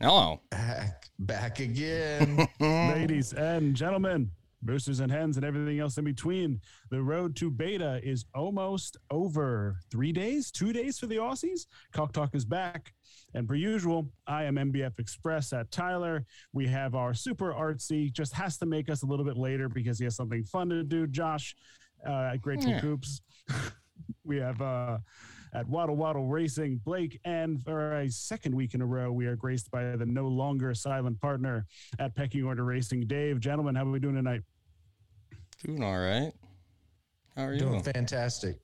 Hello. Back, back again. Ladies and gentlemen, boosters and hens and everything else in between, the road to beta is almost over. Three days, two days for the Aussies. Cock Talk is back. And per usual, I am MBF Express at Tyler. We have our super artsy, just has to make us a little bit later because he has something fun to do. Josh uh, at Grateful Yeah. Coops. we have uh, at Waddle Waddle Racing, Blake, and for a second week in a row, we are graced by the no longer silent partner at Pecking Order Racing, Dave. Gentlemen, how are we doing tonight? Doing all right. How are you? Doing fantastic,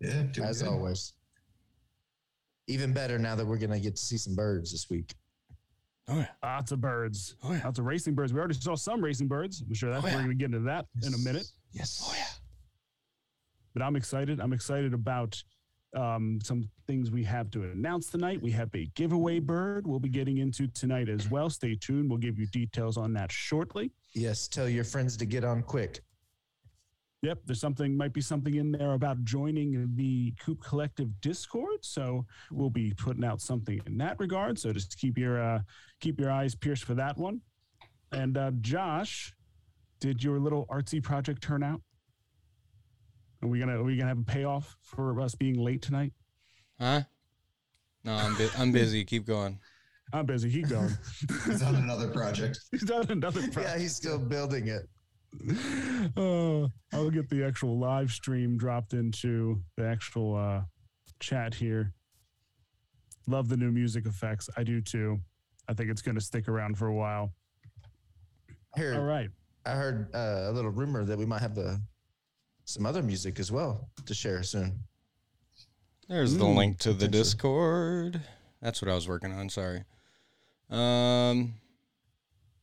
Yeah, doing as good. always. Even better now that we're going to get to see some birds this week. Oh yeah. Lots of birds. Oh yeah. Lots of racing birds. We already saw some racing birds. I'm sure that Oh, yeah. we're going to get into that in a minute. Yes. Oh yeah. But I'm excited. I'm excited about um, some things we have to announce tonight. We have a giveaway bird we'll be getting into tonight as well. Stay tuned. We'll give you details on that shortly. Yes. Tell your friends to get on quick. Yep, there's something might be something in there about joining the Coop Collective Discord. So we'll be putting out something in that regard. So just keep your uh, keep your eyes pierced for that one. And uh, Josh, did your little artsy project turn out? Are we gonna are we gonna have a payoff for us being late tonight? Huh? No, I'm bu- I'm busy. Keep going. I'm busy. Keep going. He's on another project. He's on another project. Yeah, he's still building it. uh, I'll get the actual live stream dropped into the actual uh, chat here. Love the new music effects. I do too. I think it's going to stick around for a while. Here, All right. I heard uh, a little rumor that we might have uh, some other music as well to share soon. There's the Mm, link to the potentially. Discord. That's what I was working on. Sorry. Um.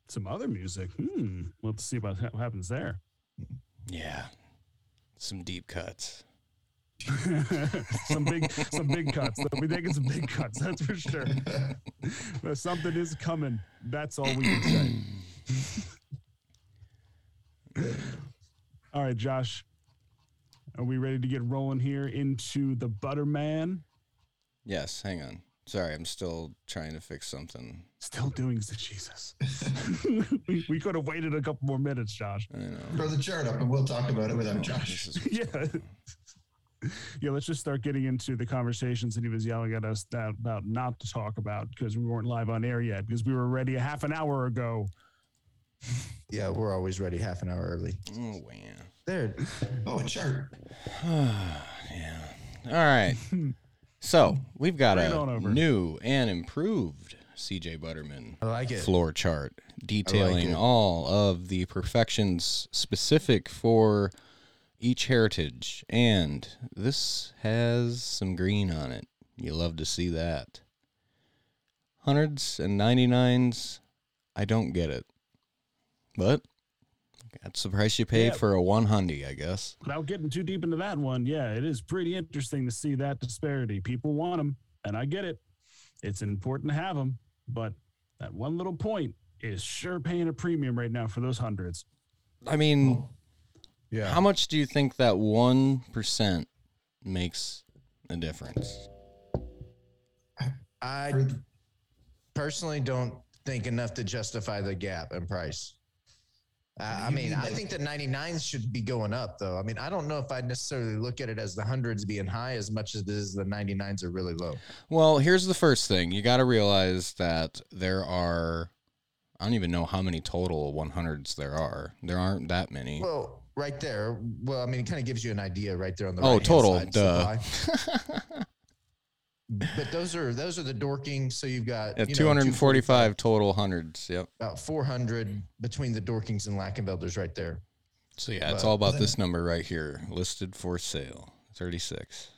Some other music. Hmm. We'll have to see about what happens there. Yeah. Some deep cuts. some big, some big cuts. They'll be taking some big cuts. That's for sure. But something is coming. That's all we can say. all right, Josh. Are we ready to get rolling here into the Butterman? Yes. Hang on. Sorry, I'm still trying to fix something. Still doing the Jesus. we, we could have waited a couple more minutes, Josh. I know. Throw the chart up and we'll talk about it without Oh, Josh. yeah. Yeah, let's just start getting into the conversations that he was yelling at us that, about not to talk about because we weren't live on air yet because we were ready a half an hour ago. Yeah, we're always ready half an hour early. Oh wow. There. Oh, a chart. yeah. All right. So we've got Bring it a over. new and improved CJ Butterman I like it. floor chart detailing it. all of the perfections specific for each heritage. And this has some green on it. You love to see that. Hundreds and 99s, I don't get it. But that's the price you pay Yeah. for a 100, I guess. Without getting too deep into that one, yeah, it is pretty interesting to see that disparity. People want them, and I get it. It's important to have them, but that one little point is sure paying a premium right now for those hundreds. I mean, Yeah. How much do you think that 1% makes a difference? I personally don't think enough to justify the gap in price. Uh, I mean, I think the 99s should be going up, though. I mean, I don't know if I'd necessarily look at it as the hundreds being high as much as it is the 99s are really low. Well, here's the first thing. You got to realize that there are, I don't even know how many total 100s there are. There aren't that many. Well, right there. Well, I mean, it kind of gives you an idea right there on the Oh, total, side, duh. But those are those are the dorking. So you've got Yeah, you know, 245 total hundreds. Yep. about 400 between the Dorkings and Lakenvelders right there. So yeah, it's all about then- this number right here, listed for sale, 36.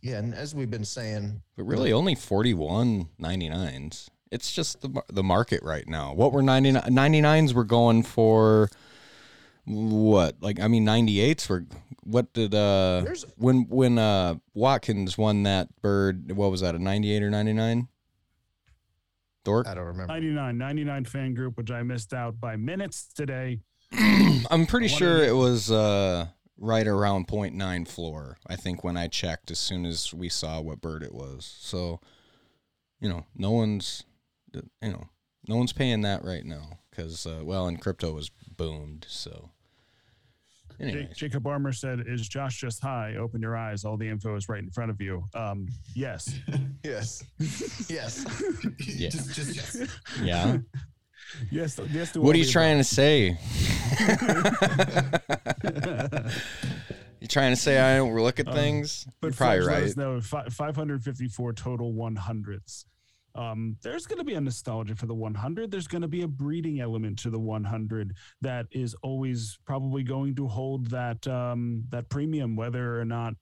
Yeah, and as we've been saying, But really, only 41 99s. It's just the the market right now. What were 99 99s were going for what? Like I mean 98s were what did uh There's- when when uh Watkins won that bird, what was that? A 98 or 99? Dork? I don't remember. 99, 99 fan group, which I missed out by minutes today. I'm pretty sure it was uh right around 0.9 floor. I think when I checked as soon as we saw what bird it was. So, you know, no one's you know, no one's paying that right now because uh, well, and crypto was boomed. So, Ja- anyway, Jacob Armour said, "Is Josh just high? Open your eyes. All the info is right in front of you." Um, yes, Yes. yes. Yeah. Just, just yes. yeah. yes, yes. To what are you the trying to say? above. You trying to say I don't look at Um, things? You're But probably right. us know fi- 554 total 100s. Um, there's going to be a nostalgia for the 100. There's going to be a breeding element to the 100 that is always probably going to hold that um, that premium, whether or not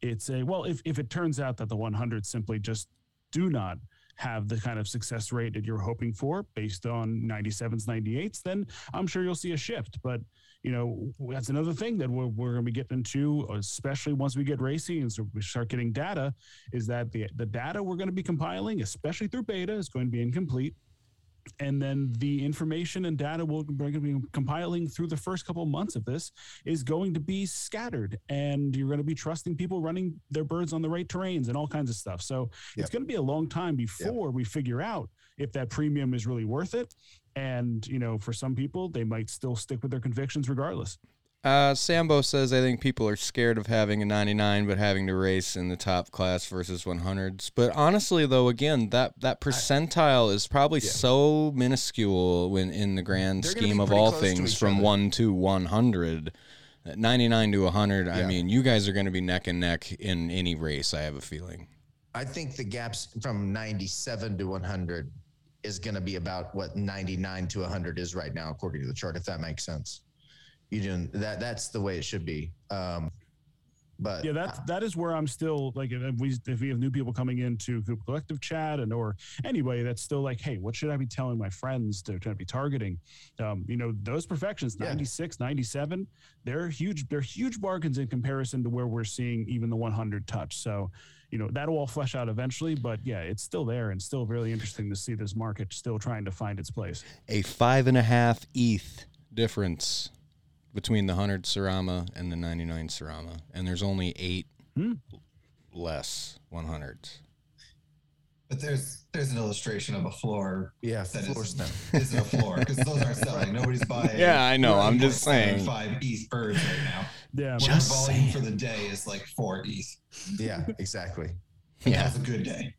it's a well. If if it turns out that the 100 simply just do not have the kind of success rate that you're hoping for based on 97s 98s then i'm sure you'll see a shift but you know that's another thing that we're, we're going to be getting into especially once we get racing and so we start getting data is that the, the data we're going to be compiling especially through beta is going to be incomplete. And then the information and data we're going to be compiling through the first couple of months of this is going to be scattered. And you're going to be trusting people running their birds on the right terrains and all kinds of stuff. So it's going to be a long time before we figure out if that premium is really worth it and you know for some people they might still stick with their convictions regardless Uh, Sambo says I think people are scared of having a 99, but having to race in the top class versus 100s. But honestly, though, again, that that percentile is probably Yeah. so minuscule when in the grand They're scheme of all things, from other. one to 100. 99 to 100. I mean, you guys are going to be neck and neck in any race. I have a feeling. I think the gaps from 97 to 100 is going to be about what 99 to 100 is right now, according to the chart, if that makes sense. You doing that? That's the way it should be. Um, but yeah that that is where i'm still like if we if we have new people coming into Coop collective chat and or anyway that's still like hey what should i be telling my friends to, to be targeting um, you know those perfections Yeah. 96 97 they're huge they're huge bargains in comparison to where we're seeing even the 100 touch so you know that'll all flesh out eventually but yeah it's still there and still really interesting to see this market still trying to find its place A five and a half ETH difference between the 100 Serama and the 99 Serama. And there's only eight Hmm. less 100s. But there's there's an illustration of a floor yeah, that floor is, snow. isn't a floor because those aren't selling. Nobody's buying. Yeah, I know. I'm just saying. Five ETH birds right now. yeah What Just the volume saying. for the day is like four ETH. Yeah, exactly. Yeah. That was a good day.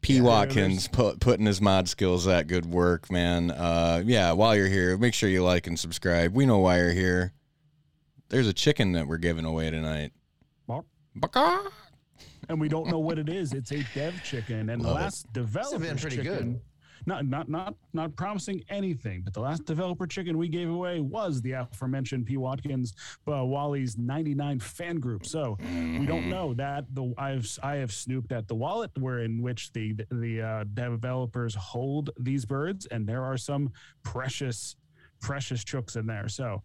P. Yeah, Watkins put, putting his mod skills at good work, man. Uh, yeah, while you're here, make sure you like and subscribe. We know why you're here. There's a chicken that we're giving away tonight. Bark. Baka. And we don't know what it is. It's a dev chicken, and the Love it. last developer been pretty good. chicken, Not not not not promising anything, but the last developer chicken we gave away was the aforementioned P Watkins uh, Wally's 99 fan group. So we don't know that the I've I have snooped at the wallet where in which the the uh, developers hold these birds, and there are some precious precious chooks in there. So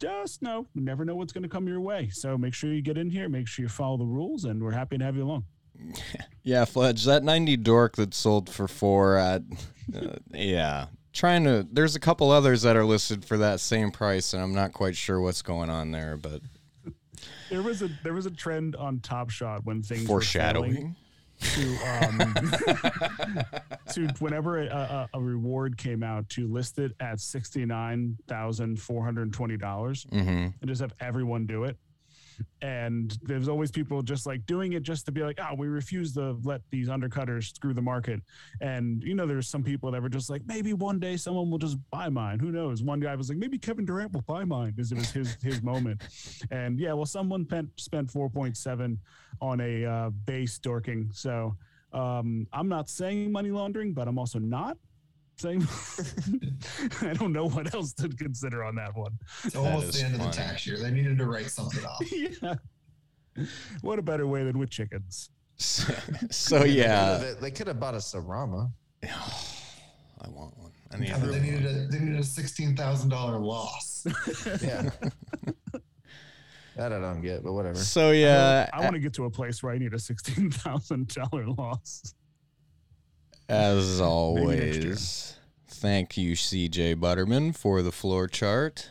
just know, you never know what's going to come your way. So make sure you get in here, make sure you follow the rules, and we're happy to have you along. Yeah, Fledge, that 90 dork that sold for four at, uh, yeah. Trying to, there's a couple others that are listed for that same price, and I'm not quite sure what's going on there, but There was a there was a trend on Top Shot when things foreshadowing. To um to whenever a, a, a reward came out to list it at sixty nine thousand four hundred twenty dollars Mm-hmm. and just have everyone do it. And there's always people just like doing it just to be like, oh, we refuse to let these undercutters screw the market. And you know, there's some people that were just like, maybe one day someone will just buy mine. Who knows? One guy was like, maybe Kevin Durant will buy mine because it was his his moment. And yeah, well, someone spent spent 4.7 on a uh, base dorking. So um, I'm not saying money laundering, but I'm also not saying I don't know what else to consider on that one. It's That almost is the end of the tax year. They needed to write something off. yeah. What a better way than with chickens? So, so yeah. They, they could have bought a Serama. I want one. I need Yeah, they needed a they needed a sixteen thousand dollar loss. Yeah. that I don't get, but whatever. So yeah, I want to get to a place where I need a sixteen thousand dollar loss. As always, thank you, CJ Butterman, for the floor chart.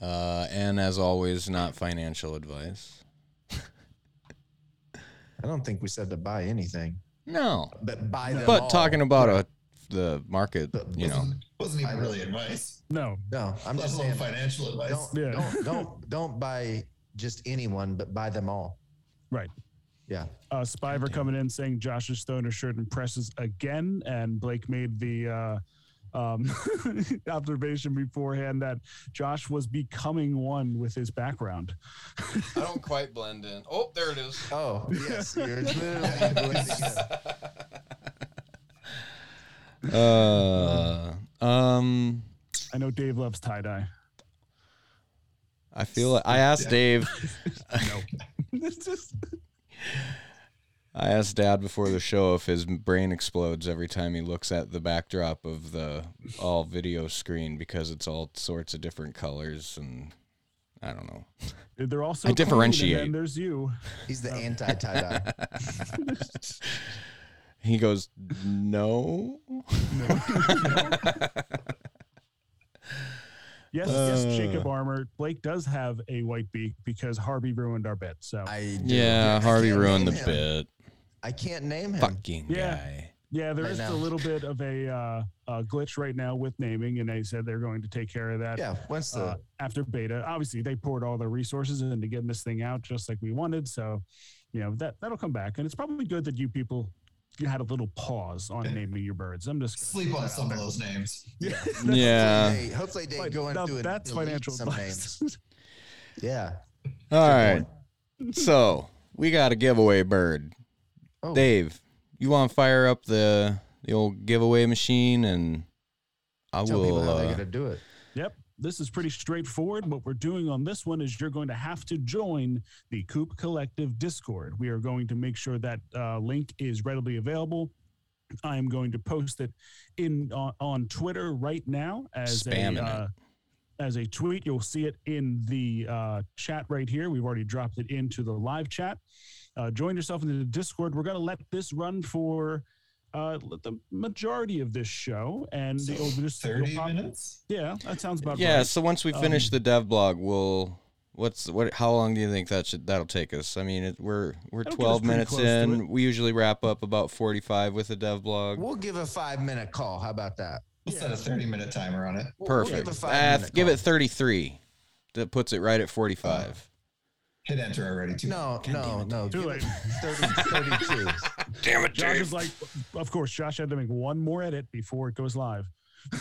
Uh, and as always, not financial advice. I don't think we said to buy anything, No. but buy them. But all. talking about a the market, But you know. wasn't, wasn't even really advice. No, No, I'm let just alone saying. financial advice. Don't, Yeah. don't don't don't buy just anyone, but buy them all. Right. Yeah. uh, Spiver coming in saying Josh's stoner shirt impresses again, and Blake made the uh, um, observation beforehand that Josh was becoming one with his background. I don't quite blend in. Oh, there it is. Oh yes, you're literally blending in. Uh, um, I know Dave loves tie dye. I feel like I asked Dave. No, it's just I asked Dad before the show if his brain explodes every time he looks at the backdrop of the all video screen because it's all sorts of different colors and I don't know. they're also I clean, differentiate. And then there's you. He's the oh. anti tie dye. He goes, no "No." Yes, Uh. yes, Jacob Armour. Blake does have a white beak because Harvey ruined our bet. So I do. Yeah, I Harvey ruined the name him. bit. I can't name him. Fucking Yeah. guy. yeah, there Right is now. a little bit of a uh, uh, glitch right now with naming, and they said they're going to take care of that. Yeah. Once the uh, after beta. Obviously, they poured all their resources into getting this thing out just like we wanted. So, you know that that'll come back, and it's probably good that you people you had a little pause on naming your birds. I'm just Sleep on some of those names. yeah, Yeah. Hopefully they, hopefully they Fine. go Now into and that's financial some advice. names. Yeah. All right. So we got a giveaway bird. Oh. Dave, you want to fire up the the old giveaway machine, and I Tell people will. how they're Uh, gonna do it. Yep. This is pretty straightforward. What we're doing on this one is you're going to have to join the Coop Collective Discord. We are going to make sure that uh, link is readily available. I am going to post it in on, on Twitter right now as Spamming a uh, as a tweet. You'll see it in the uh, chat right here. We've already dropped it into the live chat. Uh, join yourself in the Discord. We're going to let this run for uh, the majority of this show, and So it'll 30 pop- minutes? yeah, that sounds about yeah. right. So once we finish Um, the dev blog, we'll. What's what? How long do you think that should that'll take us? I mean, it, we're we're That'll twelve minutes in. We usually wrap up about forty five with a dev blog. We'll give a five minute call. How about that? We'll set a 30 minute timer on it. We'll- we'll Perfect. give Uh, give it thirty three. That puts it right at forty five. Hit enter already, too. No, no, no. Too late. it 30, 32. Damn it, Josh is like, of course, Josh had to make one more edit before it goes live. but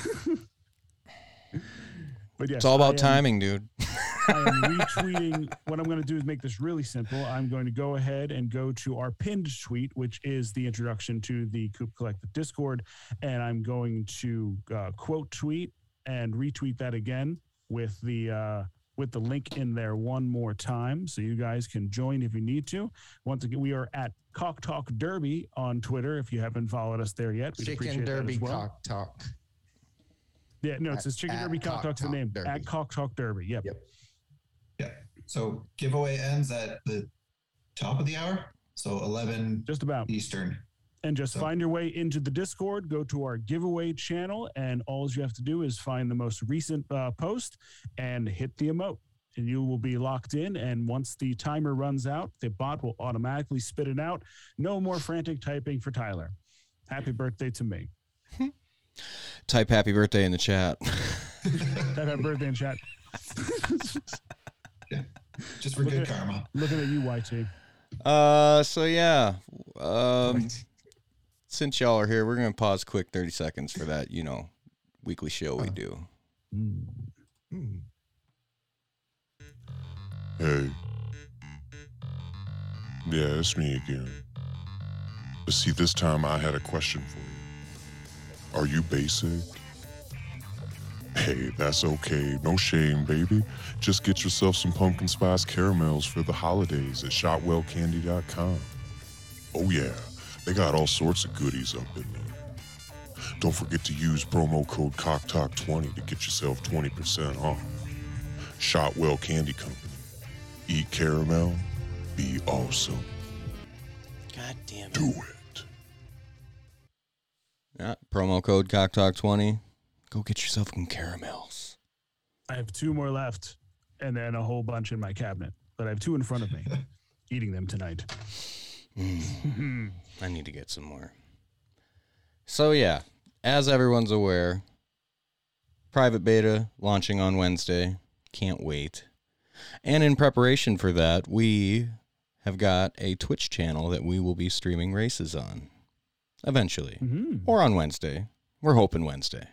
yes, it's all about am- timing, dude. I am retweeting. what I'm going to do is make this really simple. I'm going to go ahead and go to our pinned tweet, which is the introduction to the Coop Collective Discord, and I'm going to uh, quote tweet and retweet that again with the uh, with the link in there one more time, so you guys can join if you need to. Once again, we are at Cock Talk Derby on Twitter. If you haven't followed us there yet, we'd Chicken appreciate that as Derby well. cock talk. Yeah, no, it says Chicken at Derby Cock Cock Talk's the name. Derby. At Cock Talk Derby. Yep. Yep. Yeah. So giveaway ends at the top of the hour. So 11 Just about. Eastern. And just So- find your way into the discord. Go to our giveaway channel and all you have to do is find the most recent uh, post and hit the emote and you will be locked in. And once the timer runs out the bot will automatically spit it out. No more frantic typing for tyler. Happy birthday to me. Type happy birthday in the chat. Type happy birthday in chat. Just for good karma. looking at you yt Uh, so yeah. Um, since y'all are here, we're gonna pause quick thirty seconds for that. You know, weekly show we do. Hmm. Hey. Yeah, it's me again. But see, this time I had a question for you. Are you basic? Hey, that's okay. No shame, baby. Just get yourself some pumpkin spice caramels for the holidays at shotwellcandy.com. Oh, yeah, they got all sorts of goodies up in there. Don't forget to use promo code COCKTALK20 to get yourself 20% off. Shotwell Candy Company. Eat caramel, be awesome. God damn it. Do it. Yeah, promo code cocktalk20. Go get yourself some caramels. i have two more left and then a whole bunch in my cabinet but i have two in front of me eating them tonight Mm, I need to get some more. So yeah, as everyone's aware, private beta launching on Wednesday. Can't wait. And in preparation for that, we have got a Twitch channel that we will be streaming races on eventually Mhm. or on Wednesday. We're hoping Wednesday.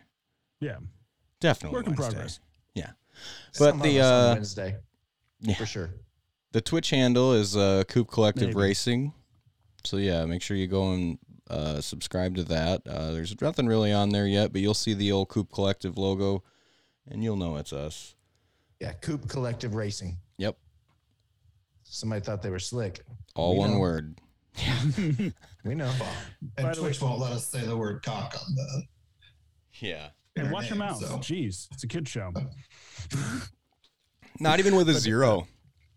Yeah. Definitely Work in Wednesday. progress. But Some the, uh, Wednesday, Yeah. for sure. The Twitch handle is uh, Coop Collective Maybe. Racing. So yeah, make sure you go and uh, subscribe to that. Uh, there's nothing really on there yet, but you'll see the old Coop Collective logo, and you'll know it's us. Yeah, Coop Collective Racing. Yep, Somebody thought they were slick. all We one know. word. Yeah. we know. And By the way- Twitch won't let us say the word cock on the. Yeah, And their watch your mouth. so- Jeez, it's a kid show. not even with a zero.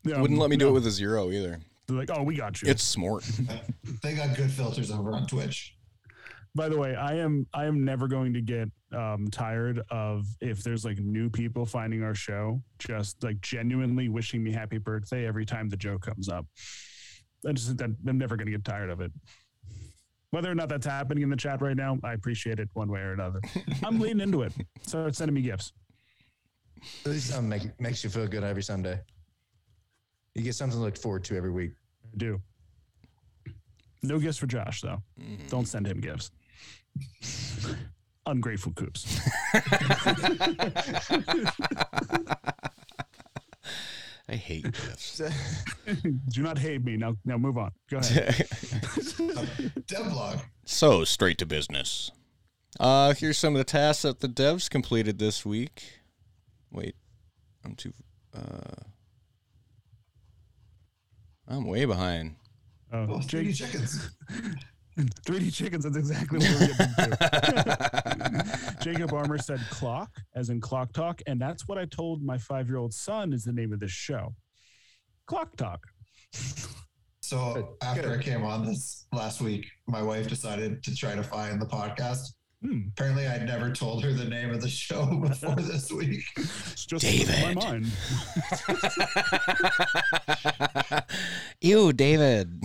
Yeah, Wouldn't let me do it with a zero either. They're like, oh, we got you. It's smart. They got good filters over on Twitch. By the way, I am I am never going to get um, tired of if there's like new people finding our show, just like genuinely wishing me happy birthday every time the joke comes up. I just that I'm never going to get tired of it. Whether or not that's happening in the chat right now, I appreciate it one way or another. I'm leaning into it. So it's sending me gifts. At least something make, makes you feel good every Sunday. You get something to look forward to every week. I do. No gifts for Josh though. Don't send him gifts. Ungrateful coops. I hate gifts. Do not hate me. Now now move on. Go ahead. Devlog. so straight to business. Uh, here's some of the tasks that the devs completed this week. Wait, I'm too. Uh, I'm way behind. Oh, Oh, Jake, 3D chickens. 3D chickens. That's exactly what we're getting to. Jacob Armour said clock, as in clock talk. And that's what I told my five year old son is the name of this show. Clock talk. So after. I came on this last week, my wife decided to try to find the podcast. Hmm. Apparently, I'd never told her the name of the show before this week. It's just David. my mind. Ew, David.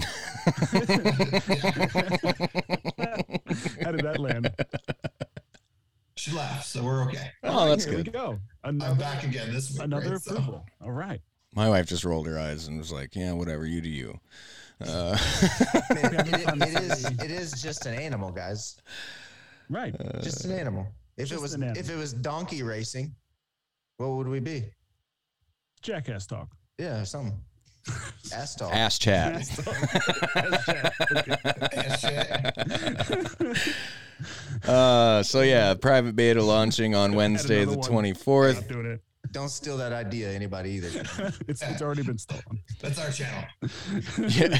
How did that land? She laughed, so we're okay. Oh, that's Here good. we go. I'm back again this week. another right? So- approval. All right. My wife just rolled her eyes and was like, "Yeah, whatever, you do you." Uh, Man, it, it is it is just an animal, guys. Right. Just an animal. If it was an if it was donkey racing, what would we be? Jackass talk. Yeah, something. Ass talk. ass chat. Ass talk. Ass chat. Okay. Yeah, shit. Uh, so yeah, private beta launching on Wednesday the twenty fourth. Not doing it. Don't steal that idea, anybody either. it's, it's already been stolen. That's our channel. Yeah.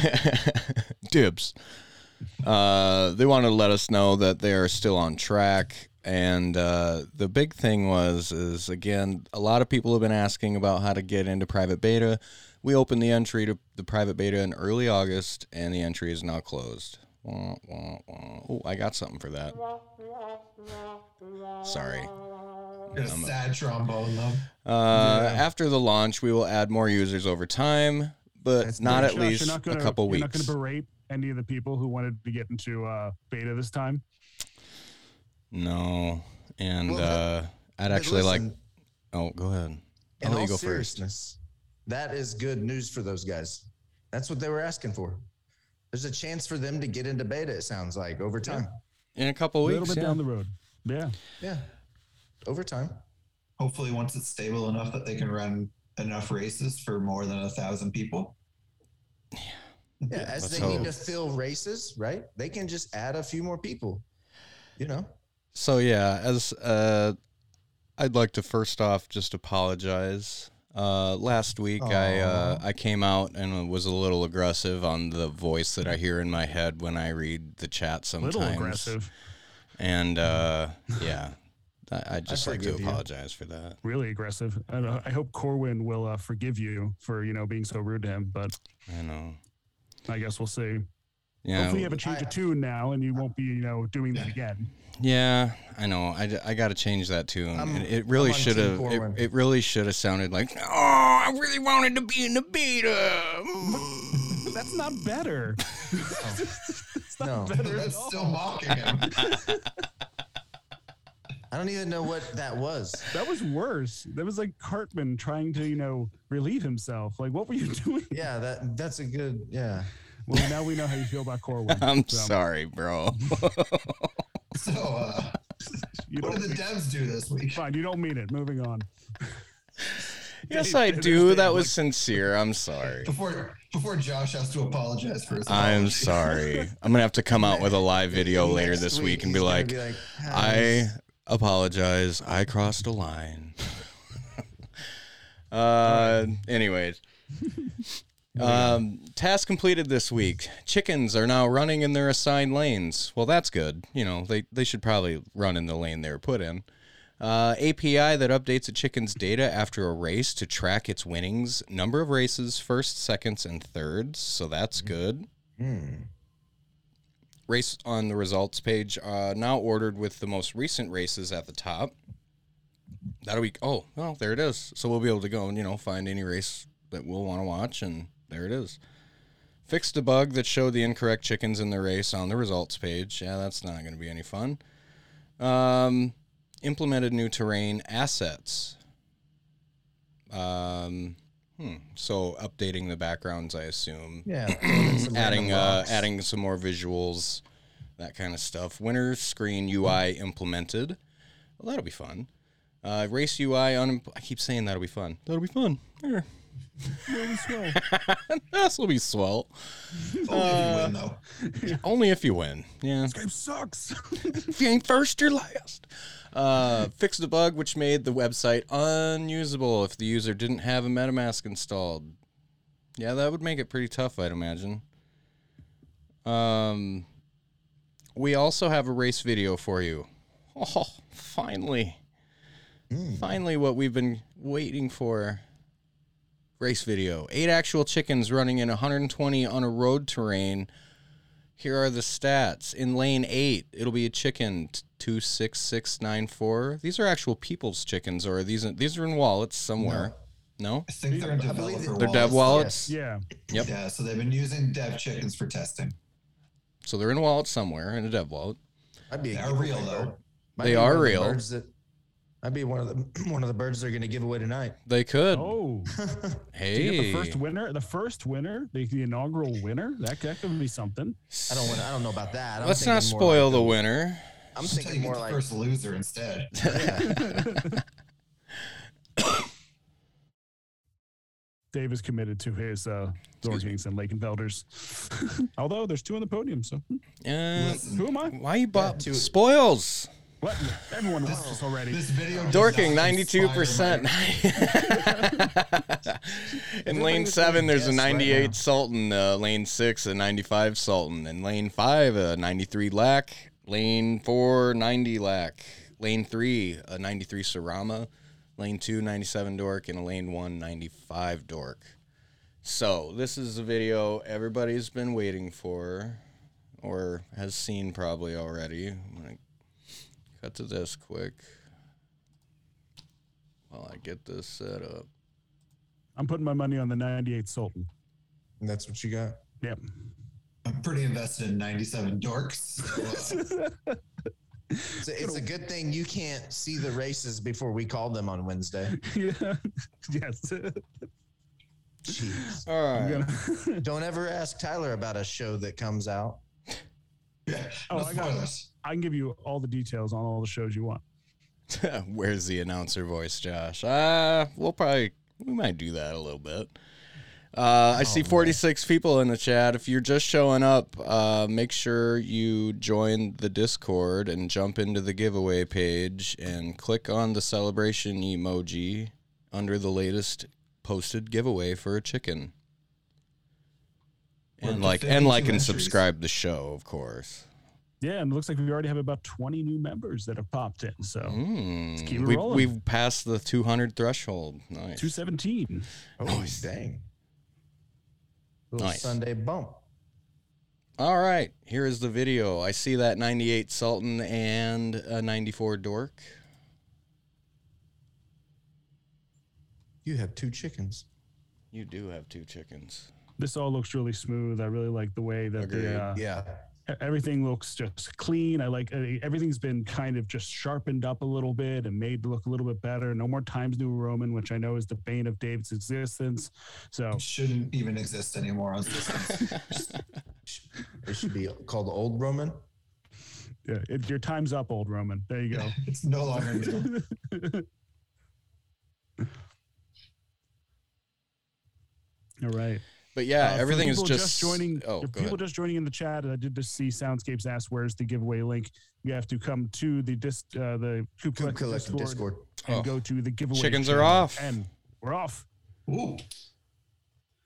Dibs. Uh, they wanted to let us know that they are still on track. And uh, the big thing was, is again, a lot of people have been asking about how to get into private beta. We opened the entry to the private beta in early August, and the entry is now closed. Wah, wah, wah. Oh, I got something for that. Sorry. A sad trombone though. Uh, After the launch, we will add more users over time, but That's not at least not gonna, a couple weeks. Not going to berate any of the people who wanted to get into uh, beta this time. No, and Well, uh, I'd But actually like. Oh, go ahead. I'll in let all you go first. seriousness, that is good news for those guys. That's what they were asking for. There's a chance for them to get into beta. It sounds like over time. In a couple weeks, A little bit yeah. down the road. Yeah. Yeah, over time. Hopefully, once it's stable enough that they can run enough races for more than a thousand people. Yeah, as Let's they need to fill races, right? They can just add a few more people. You know, So yeah, as uh, I'd like to first off just apologize. Uh, last week I uh, I came out and was a little aggressive on the voice that I hear in my head when I read the chat sometimes. little aggressive. And uh, yeah, I, I'd just like to forgive you. apologize for that. Really aggressive. I, don't I hope Corwin will uh, forgive you for you know being so rude to him, but I know. I guess we'll see. Yeah, Hopefully, you have a change I- of tune now, and you won't be you know doing that again. Yeah, I know. I, I got to change that too. It, it really should have. It, it really should have sounded like, "Oh, I really wanted to be in the beta." But that's not better. it's not No. better at That's all. still mocking him. I don't even know what that was. That was worse. That was like Cartman trying to, you know, relieve himself. Like, what were you doing? Yeah, that that's a good. Yeah. Well, now we know how you feel about Corwin. I'm So, sorry, bro. So, uh, You what don't, did the devs do this week? fine, you don't mean it. Moving on. yes, I do. That was like- sincere. I'm sorry. Before before Josh has to apologize for his I'm sorry. I'm gonna have to come out with a live video later this week and be gonna like, "Ah, I apologize. I crossed a line. uh, anyways. Um, task completed this week. Chickens are now running in their assigned lanes. Well, that's good. You know, they, they should probably run in the lane they were put in. Uh, API that updates a chicken's data after a race to track its winnings, number of races, first, seconds, and thirds. So that's good hmm. Race on the results page uh, now ordered with the most recent races at the top. That'll be oh well there it is. So we'll be able to go and you know find any race that we'll want to watch and there it is. Fixed a bug that showed the incorrect chickens in the race on the results page. Yeah, that's not going to be any fun. Um, implemented new terrain assets. Um, hmm. So updating the backgrounds, I assume Yeah. some adding uh, adding some more visuals, that kind of stuff. Winner screen UI implemented. Well, that'll be fun. Uh, race UI un- I keep saying that'll be fun. That'll be fun. Here. this will be swell. Only if you win, though. Only if you win. Yeah. Game sucks. if you ain't first, you're last. Uh, fixed the bug which made the website unusable if the user didn't have a MetaMask installed. Yeah, that would make it pretty tough, I'd imagine. Um, we also have a race video for you. Oh, finally. Finally, what we've been waiting for. Race video. Eight actual chickens running in 120 on a road terrain. Here are the stats. In lane eight, it'll be a chicken two six six nine four. These are actual people's chickens, or are these these are in wallets somewhere. No, I think they're in I believe developer they're dev wallets. wallets. yeah. Yep. Yeah, so they've been using dev chickens for testing. So they're in a wallet somewhere in a dev wallet. I'd be They are real, giveaway though. bird. Might They be are one of the real. birds that- I'd be one of the one of the birds they're going to give away tonight. They could. Oh, hey, to get the first winner, the first winner, the, the inaugural winner, that, that could be something. I don't want. I don't know about that. I'm let's not spoil like the winner. I'm Just thinking more the like first loser instead. Dave is committed to his uh, Excuse and Lakenvelders. Although there's two on the podium, so Uh, who am I? why you bought two- spoils? What? Everyone watched this already. This video Dorking not ninety two inspire percent. my- In lane seven, there's a guess right ninety eight now. Sultan. Uh, lane six, a ninety five Sultan. In lane five, a ninety three Lack. Lane four, 90 Lack. Lane three, a ninety three Serama. Lane two, 97 Dork, and a lane one, 95 Dork. So this is a video everybody's been waiting for, or has seen probably already. I'm gonna cut to this quick while I get this set up. I'm putting my money on the 98 Sultan. that's what you got. Yep. I'm pretty invested in 97 dorks. So, uh, It's a, it's a good thing you can't see the races before we call them on Wednesday. yeah. Yes. Jeez. All gonna. Don't ever ask Tyler about a show that comes out. yeah, Oh, no I got it. spoilers. I can give you all the details on all the shows you want. Where's the announcer voice, Josh? Uh, we'll probably we might do that a little bit. Uh, I see 46 people in the chat. If you're just showing up, uh, make sure you join the Discord and jump into the giveaway page and click on the celebration emoji under the latest posted giveaway for a chicken. And like and like and entries. subscribe the show, of course. Yeah, and it looks like we already have about 20 new members that have popped in. So Mm, keep it we, rolling. we've passed the 200 threshold. Nice. 217. Oh, Nice. dang. Little Nice. Sunday bump. All right, here is the video. I see that 98 Sultan and a 94 Dork. You have two chickens. You do have two chickens. This all looks really smooth. I really like the way that Agreed. the uh, Yeah. Everything looks just clean. I like everything's been kind of just sharpened up a little bit and made to look a little bit better. No more Times New Roman, which I know is the bane of David's existence. So It shouldn't even exist anymore. It should be called Old Roman. yeah, it, your time's up, old Roman. There you go. it's no longer new. All right. But yeah, Uh, everything is people just, joining. Oh, go people ahead. just joining in the chat. I did just see Soundscapes ask, "Where's the giveaway link?" You have to come to the dis, uh, the Coop Coop Collective Collective Discord, Discord. and Oh. go to the giveaway. Chickens are off. and we're off. Ooh,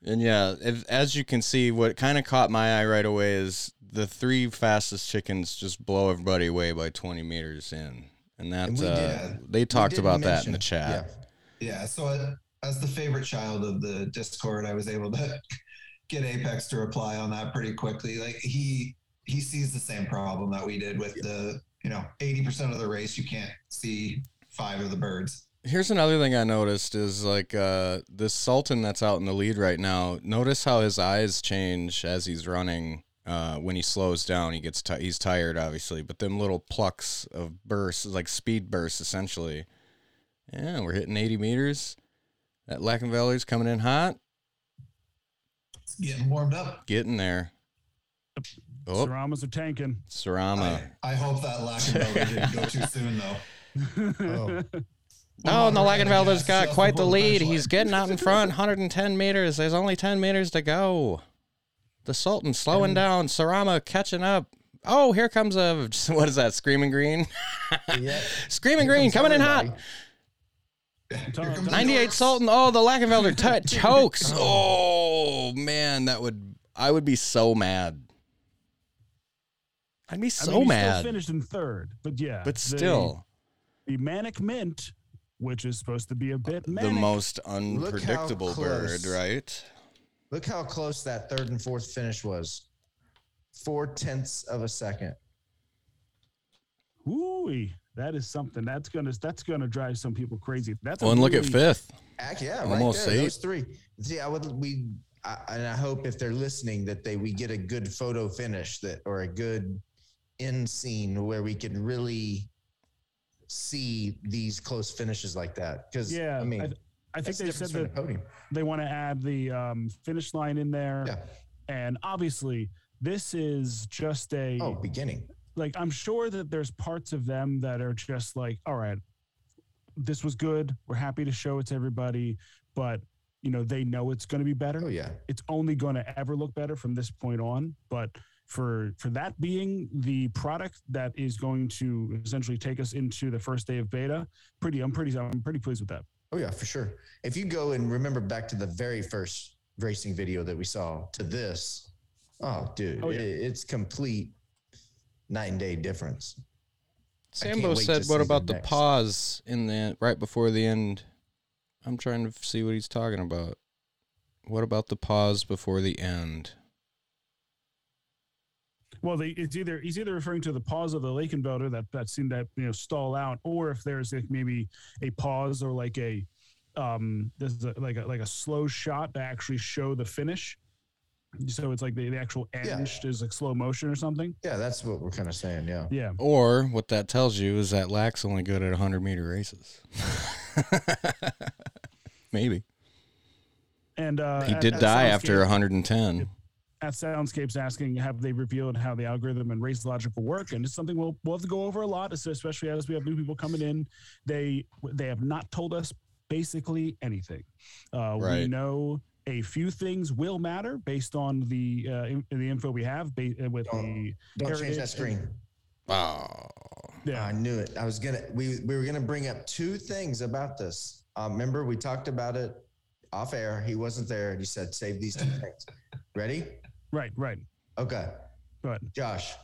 And yeah, if, as you can see, what kind of caught my eye right away is the three fastest chickens just blow everybody away by 20 meters in. And that And we uh, did- they talked didn't about that in the mention- chat. yeah. So uh, as the favorite child of the Discord, I was able to get Apex to reply on that pretty quickly. Like he he sees the same problem that we did with the you know eighty percent of the race you can't see five of the birds. Here's another thing I noticed is like uh, this Sultan that's out in the lead right now. Notice how his eyes change as he's running. Uh, when he slows down, he gets ti he's tired, obviously. But them little plucks of bursts, like speed bursts, essentially. Yeah, we're hitting 80 meters. That Lakenvelder's coming in hot. It's getting warmed up. Getting there. Oh, Seramas are tanking. Serama. I, I hope that Lakenvelder didn't go too soon though. Oh, oh and the Well, Lakenvelder's yes, got just quite the lead. He's getting out in front, 110 meters. There's only 10 meters to go. The Sultan slowing down. Serama catching up. Oh, here comes a what is that? Screaming Green, Yeah. Screaming Here Green comes coming in hot. everybody. Here comes the 98 dorks. Sultan. Oh, the Lakenvelder t- chokes. Oh. oh man, that would I would be so mad. I'd be I so mean, mad. Still finished in third, but yeah. but still, the, Manic Mint, which is supposed to be a bit the most how unpredictable bird, right? Look how close that third and fourth finish was. Four tenths of a second. Ooh, that is something that's gonna that's gonna drive some people crazy. That's a Well, and look at fifth. Act, yeah, Almost right there. eight. Those three. See, I would we, I, and I hope if they're listening that they we get a good photo finish that or a good end scene where we can really see these close finishes like that. Because Yeah, I mean, I, I think that's they said that a podium. they want to add the um, finish line in there, Yeah. and obviously this is just a Oh, beginning. Like I'm sure that there's parts of them that are just like, all right, this was good. We're happy to show it to everybody, but you know they know it's going to be better. Oh yeah. It's only going to ever look better from this point on. But for for that being the product that is going to essentially take us into the first day of beta, pretty I'm pretty I'm pretty pleased with that. Oh yeah, for sure. If you go and remember back to the very first racing video that we saw to this, oh dude, Oh, yeah. it- it's complete night and day difference. Sambo said, "What about the the next." pause in the right before the end?" I'm trying to see what he's talking about. What about the pause before the end? Well, they, it's either he's either referring to the pause of the Lakenvelder that that seemed that you know stall out, or if there's like maybe a pause or like a um this is a, like a like a slow shot to actually show the finish. So it's like the, the actual end Yeah. is like slow motion or something. Yeah, that's what we're kind of saying. Yeah. Yeah. Or what that tells you is that Lack's only good at 100 meter races. Maybe And uh, he did at die after Soundscape- 110. at Soundscapes asking, have they revealed how the algorithm and race logic will work? And it's something we'll, we'll have to go over a lot, especially as we have new people coming in. They they have not told us basically anything. Uh, We know a few things will matter based on the uh, in, the info we have ba- uh, with the Don't change that screen. Oh, yeah. I knew it. I was gonna. We we were gonna bring up two things about this. Uh, remember, we talked about it off air. He wasn't there, and he said, "Save these two things." Ready? right, right. Okay, But Josh.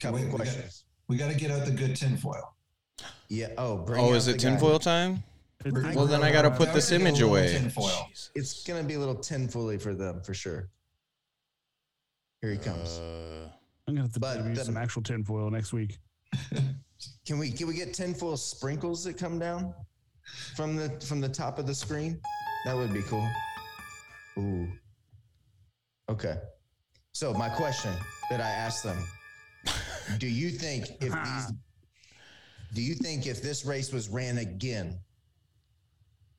Couple Wait, we got- questions. We got to get out the good tinfoil. Yeah. Oh, bring oh, out is it tinfoil time? It- We're- Well, then I gotta uh, put this image get a little away. It's gonna be a little tinfully for them for sure. Here he comes. Uh, I'm gonna have to but use the- some actual tinfoil next week. Can we can we get tinfoil sprinkles that come down from the from the top of the screen? That would be cool. Ooh. Okay. So my question that I asked them: Do you think if these, do you think if this race was ran again,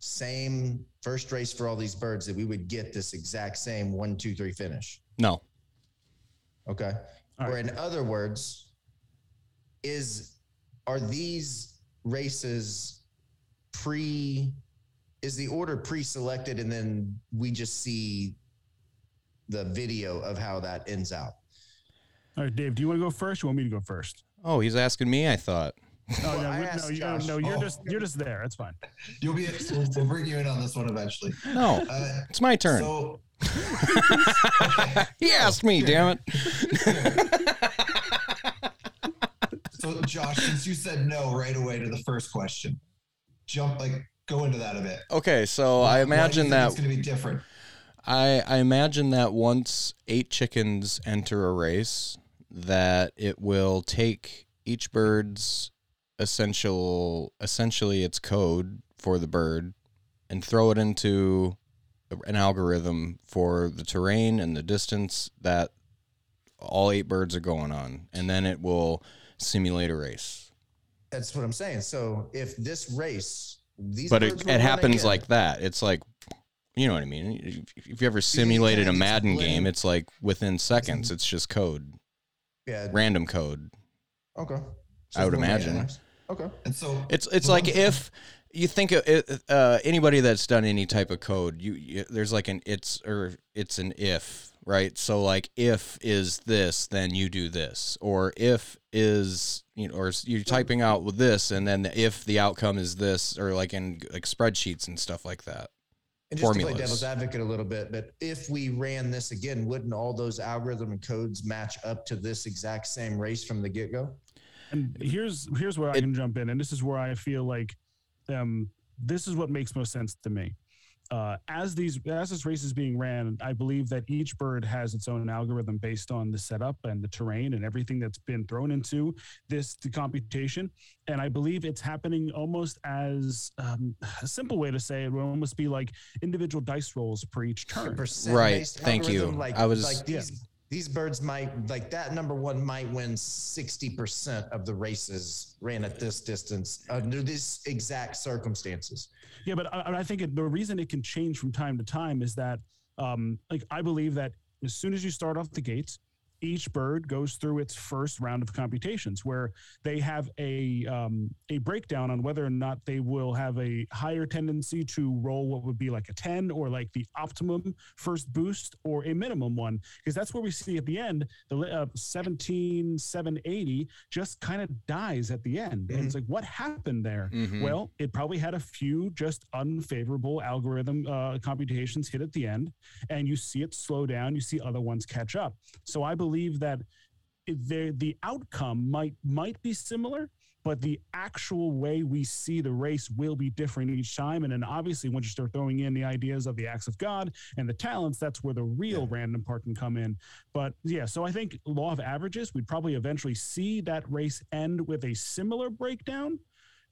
same first race for all these birds, that we would get this exact same one, two, three finish? No. Okay. All or right. in other words, is are these races pre is the order pre-selected and then we just see the video of how that ends out? All right, Dave, do you want to go first? Or you want me to go first? Oh, he's asking me, I thought. Oh, Well, no, we- no, you, Josh. no, you're Oh. just you're just there. It's fine. You'll be. We'll, we'll bring you in on this one eventually. No, Uh, it's my turn. so he asked me, damn it. So, Josh, since you said no right away to the first question, jump like go into that a bit. Okay, so I Why do you imagine that it's going to be different. I, I imagine that once eight chickens enter a race, that it will take each bird's essential essentially its code for the bird and throw it into an algorithm for the terrain and the distance that all eight birds are going on. And then it will simulate a race. That's what I'm saying. So if this race, these but it, it happens like that. It's like you know what i mean? If, if you ever simulated a madden game it's like within seconds it's just code. Yeah, random code. Okay. I would imagine. Okay. And so it's it's like one- if you think of it, uh, anybody that's done any type of code you, you there's like an it's or it's an if right? So like if is this then you do this. Or if is you know or you're typing out with this and then if the outcome is this or like in like spreadsheets and stuff like that. And just to play devil's advocate a little bit, but if we ran this again, wouldn't all those algorithm and codes match up to this exact same race from the get go? And here's here's where I can jump in, and this is where I feel like um, this is what makes most sense to me. Uh, as these as this race is being ran, I believe that each bird has its own algorithm based on the setup and the terrain and everything that's been thrown into this the computation. And I believe it's happening almost as um, a simple way to say it would almost be like individual dice rolls per each turn. Percent Right, thank you. Like, I was- like these these birds might like that number one might win sixty percent of the races ran at this distance under these exact circumstances. Yeah, but I, I think it, the reason it can change from time to time is that, um, like, I believe that as soon as you start off the gates, each bird goes through its first round of computations where they have a um, a breakdown on whether or not they will have a higher tendency to roll what would be like a 10 or like the optimum first boost or a minimum one because that's where we see at the end the uh, 17 780 just kind of dies at the end and it's like what happened there Mhm. well, it probably had a few just unfavorable algorithm uh, computations hit at the end, and you see it slow down. You see other ones catch up. So I believe that it- the the outcome might might be similar, but the actual way we see the race will be different each time. And then obviously, once you start throwing in the ideas of the acts of God and the talents, that's where the real random part can come in. But yeah, so I think law of averages, we'd probably eventually see that race end with a similar breakdown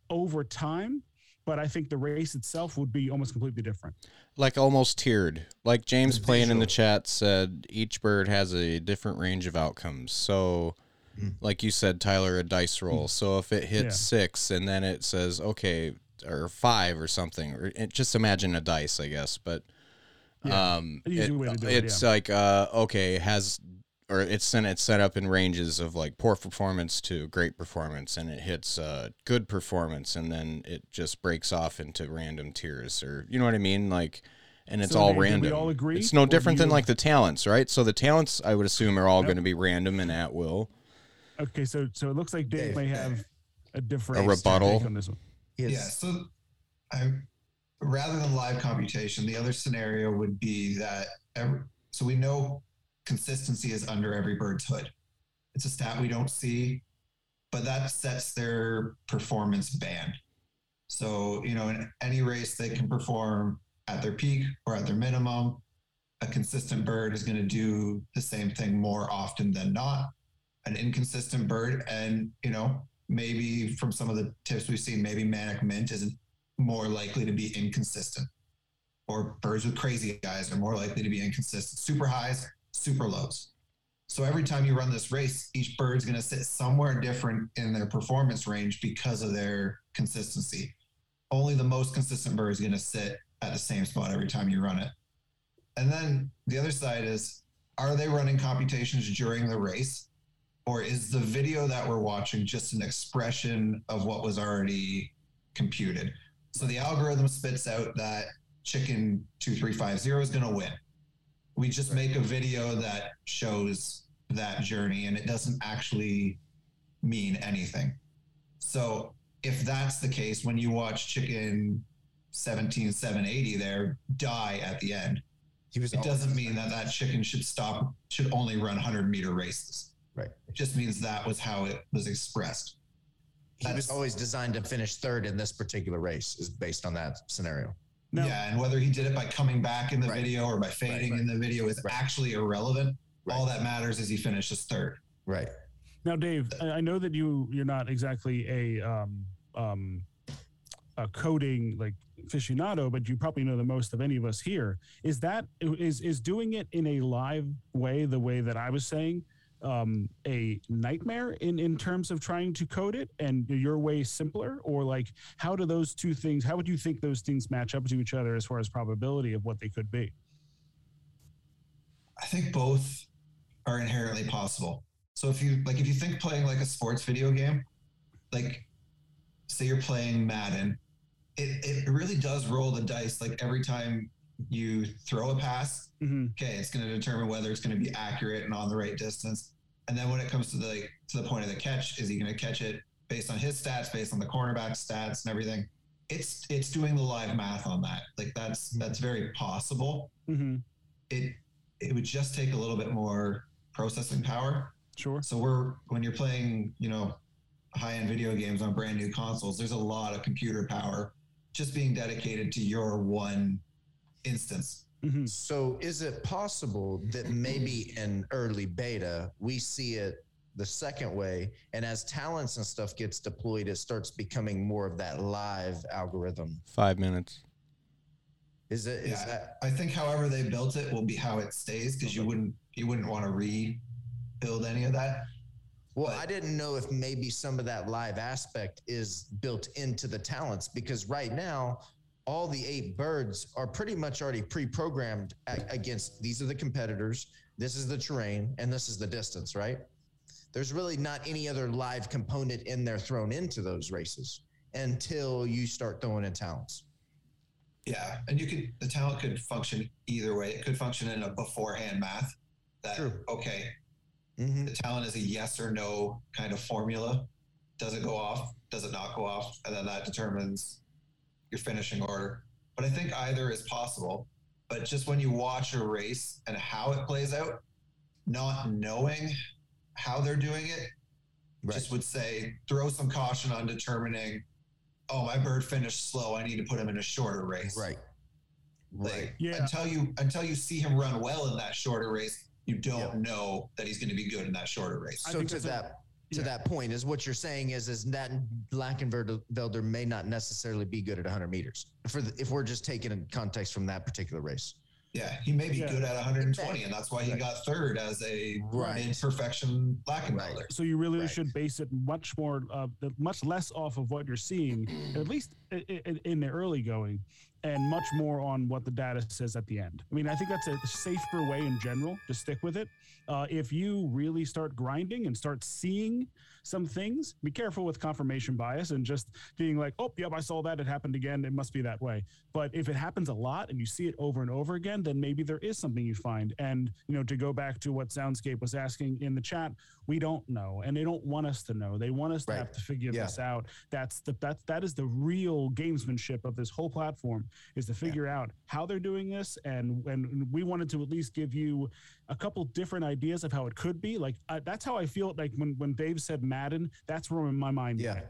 over time, but I think the race itself would be almost completely different. like almost tiered. Like James The playing in the chat said, each bird has a different range of outcomes. So, Mm. like you said, Tyler, a dice roll. So if it hits Yeah. six and then it says okay or five or something, or it, just imagine a dice, I guess. But Yeah. um, An easy it- way to do it, it's like uh, okay has. Or it's set, it's set up in ranges of like poor performance to great performance, and it hits uh, good performance, and then it just breaks off into random tiers, or you know what I mean? Like, and it's So all they- we random. all agree, It's no or do different than like the talents, right? So the talents, I would assume, are all Yep. going to be random and at will. Okay, so so it looks like Dave Dave. may have a different A rebuttal. take on this one. Yes. Yeah. So, I rather than live computation, the other scenario would be that every, so we know consistency is under every bird's hood. It's a stat we don't see, but that sets their performance band. So, you know, in any race they can perform at their peak or at their minimum. A consistent bird is going to do the same thing more often than not. An inconsistent bird, and you know, maybe from some of the tips we've seen, maybe manic mint isn't more likely to be inconsistent. Or birds with crazy eyes are more likely to be inconsistent. Super highs, super lows. So every time you run this race, each bird's going to sit somewhere different in their performance range because of their consistency. Only the most consistent bird is going to sit at the same spot every time you run it. And then the other side is are they running computations during the race? Or is the video that we're watching just an expression of what was already computed? So the algorithm spits out that chicken 2350 is going to win. We just make a video that shows that journey and it doesn't actually mean anything. So if that's the case, when you watch chicken 17780 there die at the end, He was it doesn't mean that that chicken should stop, should only run 100 meter races. Right. It just means that was how it was expressed. he was always designed to finish third in this particular race is based on that scenario. Now, yeah, and whether he did it by coming back in the Right. video or by fading right. in the video is Right. actually irrelevant. All that matters is he finishes third. Right. Now, Dave, I I know that you you're not exactly a um, um, a coding like aficionado, but you probably know the most of any of us here. Is that is is doing it in a live way, the way that I was saying, um, a nightmare in in terms of trying to code it, and your way simpler, or like how do those two things? How would you think those things match up to each other as far as probability of what they could be? I think both are inherently possible. So if you like if you think playing like a sports video game, like say you're playing Madden, it, it really does roll the dice like every time you throw a pass, hmm okay, it's going to determine whether it's going to be accurate and on the right distance. And then when it comes to the to the point of the catch, is he going to catch it based on his stats, based on the cornerback stats and everything? It's it's doing the live math on that. Like that's that's very possible. hmm It it would just take a little bit more processing power. Sure. So we're when you're playing, you know, high-end video games on brand new consoles, there's a lot of computer power just being dedicated to your one instance. hmm So is it possible that maybe in early beta we see it the second way, and as talents and stuff gets deployed, it starts becoming more of that live algorithm? Five minutes. Is it? Is Yeah, that? I think however they built it will be how it stays because you wouldn't you wouldn't want to rebuild any of that. Well, I didn't know if maybe some of that live aspect is built into the talents because right now all the eight birds are pretty much already pre-programmed against these are the competitors, this is the terrain, and this is the distance, right? There's really not any other live component in there thrown into those races until you start throwing in talents. Yeah, and you could the talent could function either way. It could function in a beforehand math that True. okay, Mm-hmm. the talent is a yes or no kind of formula. Does it go off? Does it not go off? And then that determines your finishing order. But I think either is possible. But just when you watch a race and how it plays out, not knowing how they're doing it, Right. just would say throw some caution on determining, oh, my bird finished slow. I need to put him in a shorter race. Right. Like, Right. Yeah. Until you until you see him run well in that shorter race, you don't Yep. know that he's going to be good in that shorter race. I So to that's a- that to yeah. that point is what you're saying is is that Lakenvelder may not necessarily be good at 100 meters for the, if we're just taking in context from that particular race. Yeah, he may be Yeah. good at 120, and that's why he Right. got third as a Right. mid-perfection Lakenvelder. So you really Right. should base it much more, uh, much less off of what you're seeing, at least i- i- in the early going, and much more on what the data says at the end. I mean, I think that's a safer way in general to stick with it. Uh, if you really start grinding and start seeing some things, be careful with confirmation bias and just being like, "Oh, yep, I saw that. It happened again. It must be that way." But if it happens a lot and you see it over and over again, then maybe there is something you find. And you know, to go back to what Soundscape was asking in the chat, we don't know, and they don't want us to know. They want us to Right. have to figure Yeah. this out. That's the that that is the real gamesmanship of this whole platform is to figure out how they're doing this, and and we wanted to at least give you a couple different ideas of how it could be. Like I, that's how I feel. Like when when Dave said Madden, that's where my mind Yeah. went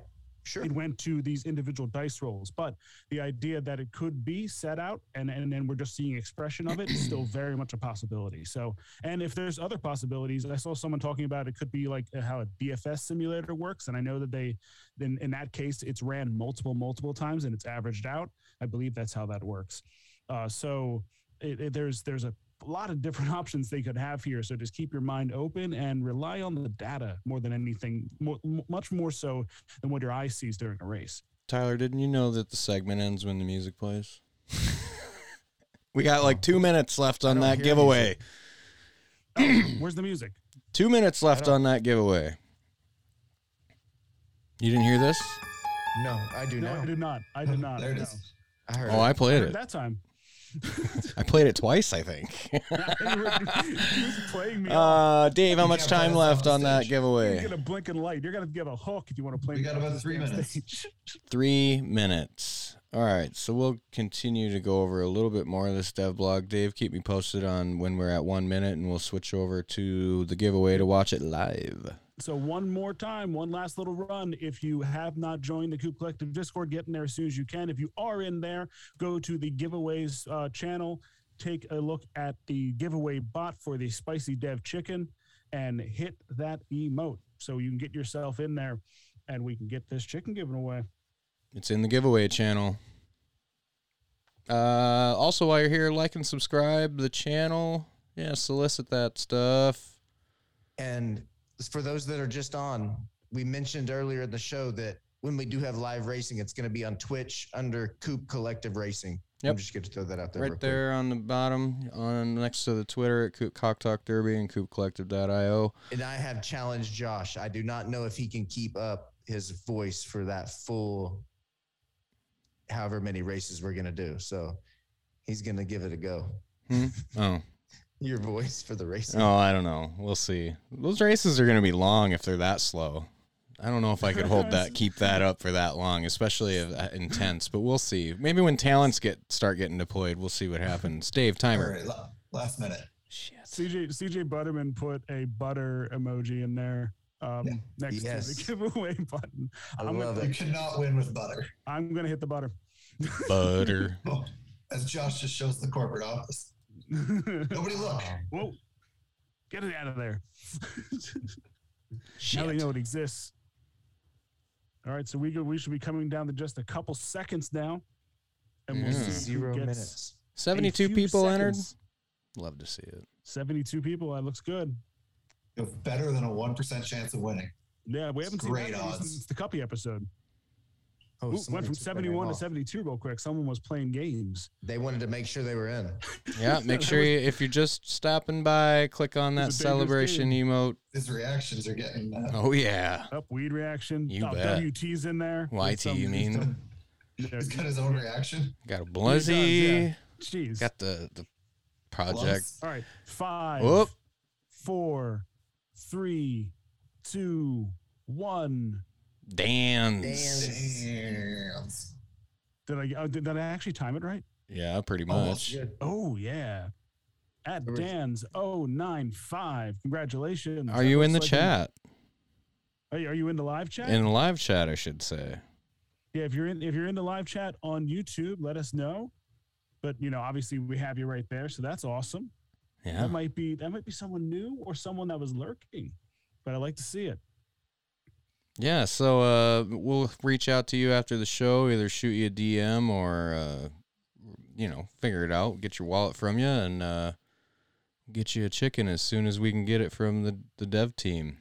Sure. it went to these individual dice rolls. But the idea that it could be set out and and then we're just seeing expression of it is still very much a possibility. So, and if there's other possibilities, I saw someone talking about it could be like how a DFS simulator works, and I know that they, then in that case, it's ran multiple multiple times and it's averaged out. I believe that's how that works. Uh, so it, it- there's there's a a lot of different options they could have here. So just keep your mind open and rely on the data more than anything, more, much more so than what your eye sees during a race. Tyler, didn't you know that the segment ends when the music plays? we got like two oh. minutes left on that giveaway. Oh, where's the music? Two minutes left on that giveaway. You didn't hear this? No, I do No, I did not. I did not. There it no. is. I heard. Oh, I it. I played heard it. that time. I played it twice, I think. he was playing me. off. uh, Dave, how much time left on on that stage. You're giveaway? gonna blink and light. You're gonna give a hook if you want to play. We got about three minutes. Three minutes. All right, so we'll continue to go over a little bit more of this dev blog. Dave, keep me posted on when we're at one minute, and we'll switch over to the giveaway to watch it live. So one more time, one last little run. If you have not joined the Coop Collective Discord, get in there as soon as you can. If you are in there, go to the giveaways uh, channel, take a look at the giveaway bot for the spicy dev chicken, and hit that emote so you can get yourself in there, and we can get this chicken given away. It's in the giveaway channel. Uh, also, while you're here, like and subscribe the channel. Yeah, solicit that stuff. And for those that are just on, we mentioned earlier in the show that when we do have live racing, it's going to be on Twitch under Coop Collective Racing. Yep. I'm just going to throw that out there. right there on the bottom, on next to the Twitter at Coop Cock Talk Derby and CoopCollective.io. And I have challenged Josh. I do not know if he can keep up his voice for that full, however many races we're going to do. So he's going to give it a go. Hmm? Oh, Your voice for the racing. oh, I don't know. We'll see. Those races are going to be long if they're that slow. I don't know if I could hold that, keep that up for that long, especially if that intense. But we'll see. Maybe when talents get start getting deployed, we'll see what happens. Dave, timer. right, la- last minute. Shit. CJ CJ Butterman put a butter emoji in there um, Yeah. next Yes. to the giveaway button. I I'm love gonna, You it. cannot win with butter. I'm gonna hit the butter. Butter. Oh, as Josh just shows the corporate office. Nobody look. Oh. Whoa. Get it out of there. Shit. Now they know it exists. All right, so we go, we should be coming down to just a couple seconds now. And we'll Yeah. see who Zero gets minutes. 72 few people entered. Love to see it. 72 people. That looks good. You have better than a 1% chance of winning. Yeah, we haven't seen Great that odds. since the Cuppy episode. Oh, Ooh, went from took my name 71 to 72 real quick. Someone was playing games. They wanted to make sure they were in. Yeah, make sure you, if you're just stopping by, click on that It's a celebration emote. His reactions are getting. Uh, Oh yeah, Up weed reaction. You oh, bet. WT's in there. with YT, some- you mean? Yeah, he's got his own reaction. Got a does, yeah. Jeez. Got the the project. Plus, All right. Five, Whoop. four, three, two, one. Dance. Dance. Did I, oh, did, did I actually time it right? Yeah, pretty oh, much. Oh, yeah. At There was- Dan's 095. Congratulations. Are That you in the looks like chat? are, you, are you in the live chat? In the live chat, I should say. yeah, if you're in if you're in the live chat on YouTube, let us know. But you know, obviously we have you right there, so that's awesome. Yeah. That might be that might be someone new or someone that was lurking. But I like to see it. Yeah, so uh, we'll reach out to you after the show, either shoot you a DM or, uh, you know, figure it out, get your wallet from you, and uh, get you a chicken as soon as we can get it from the, the dev team.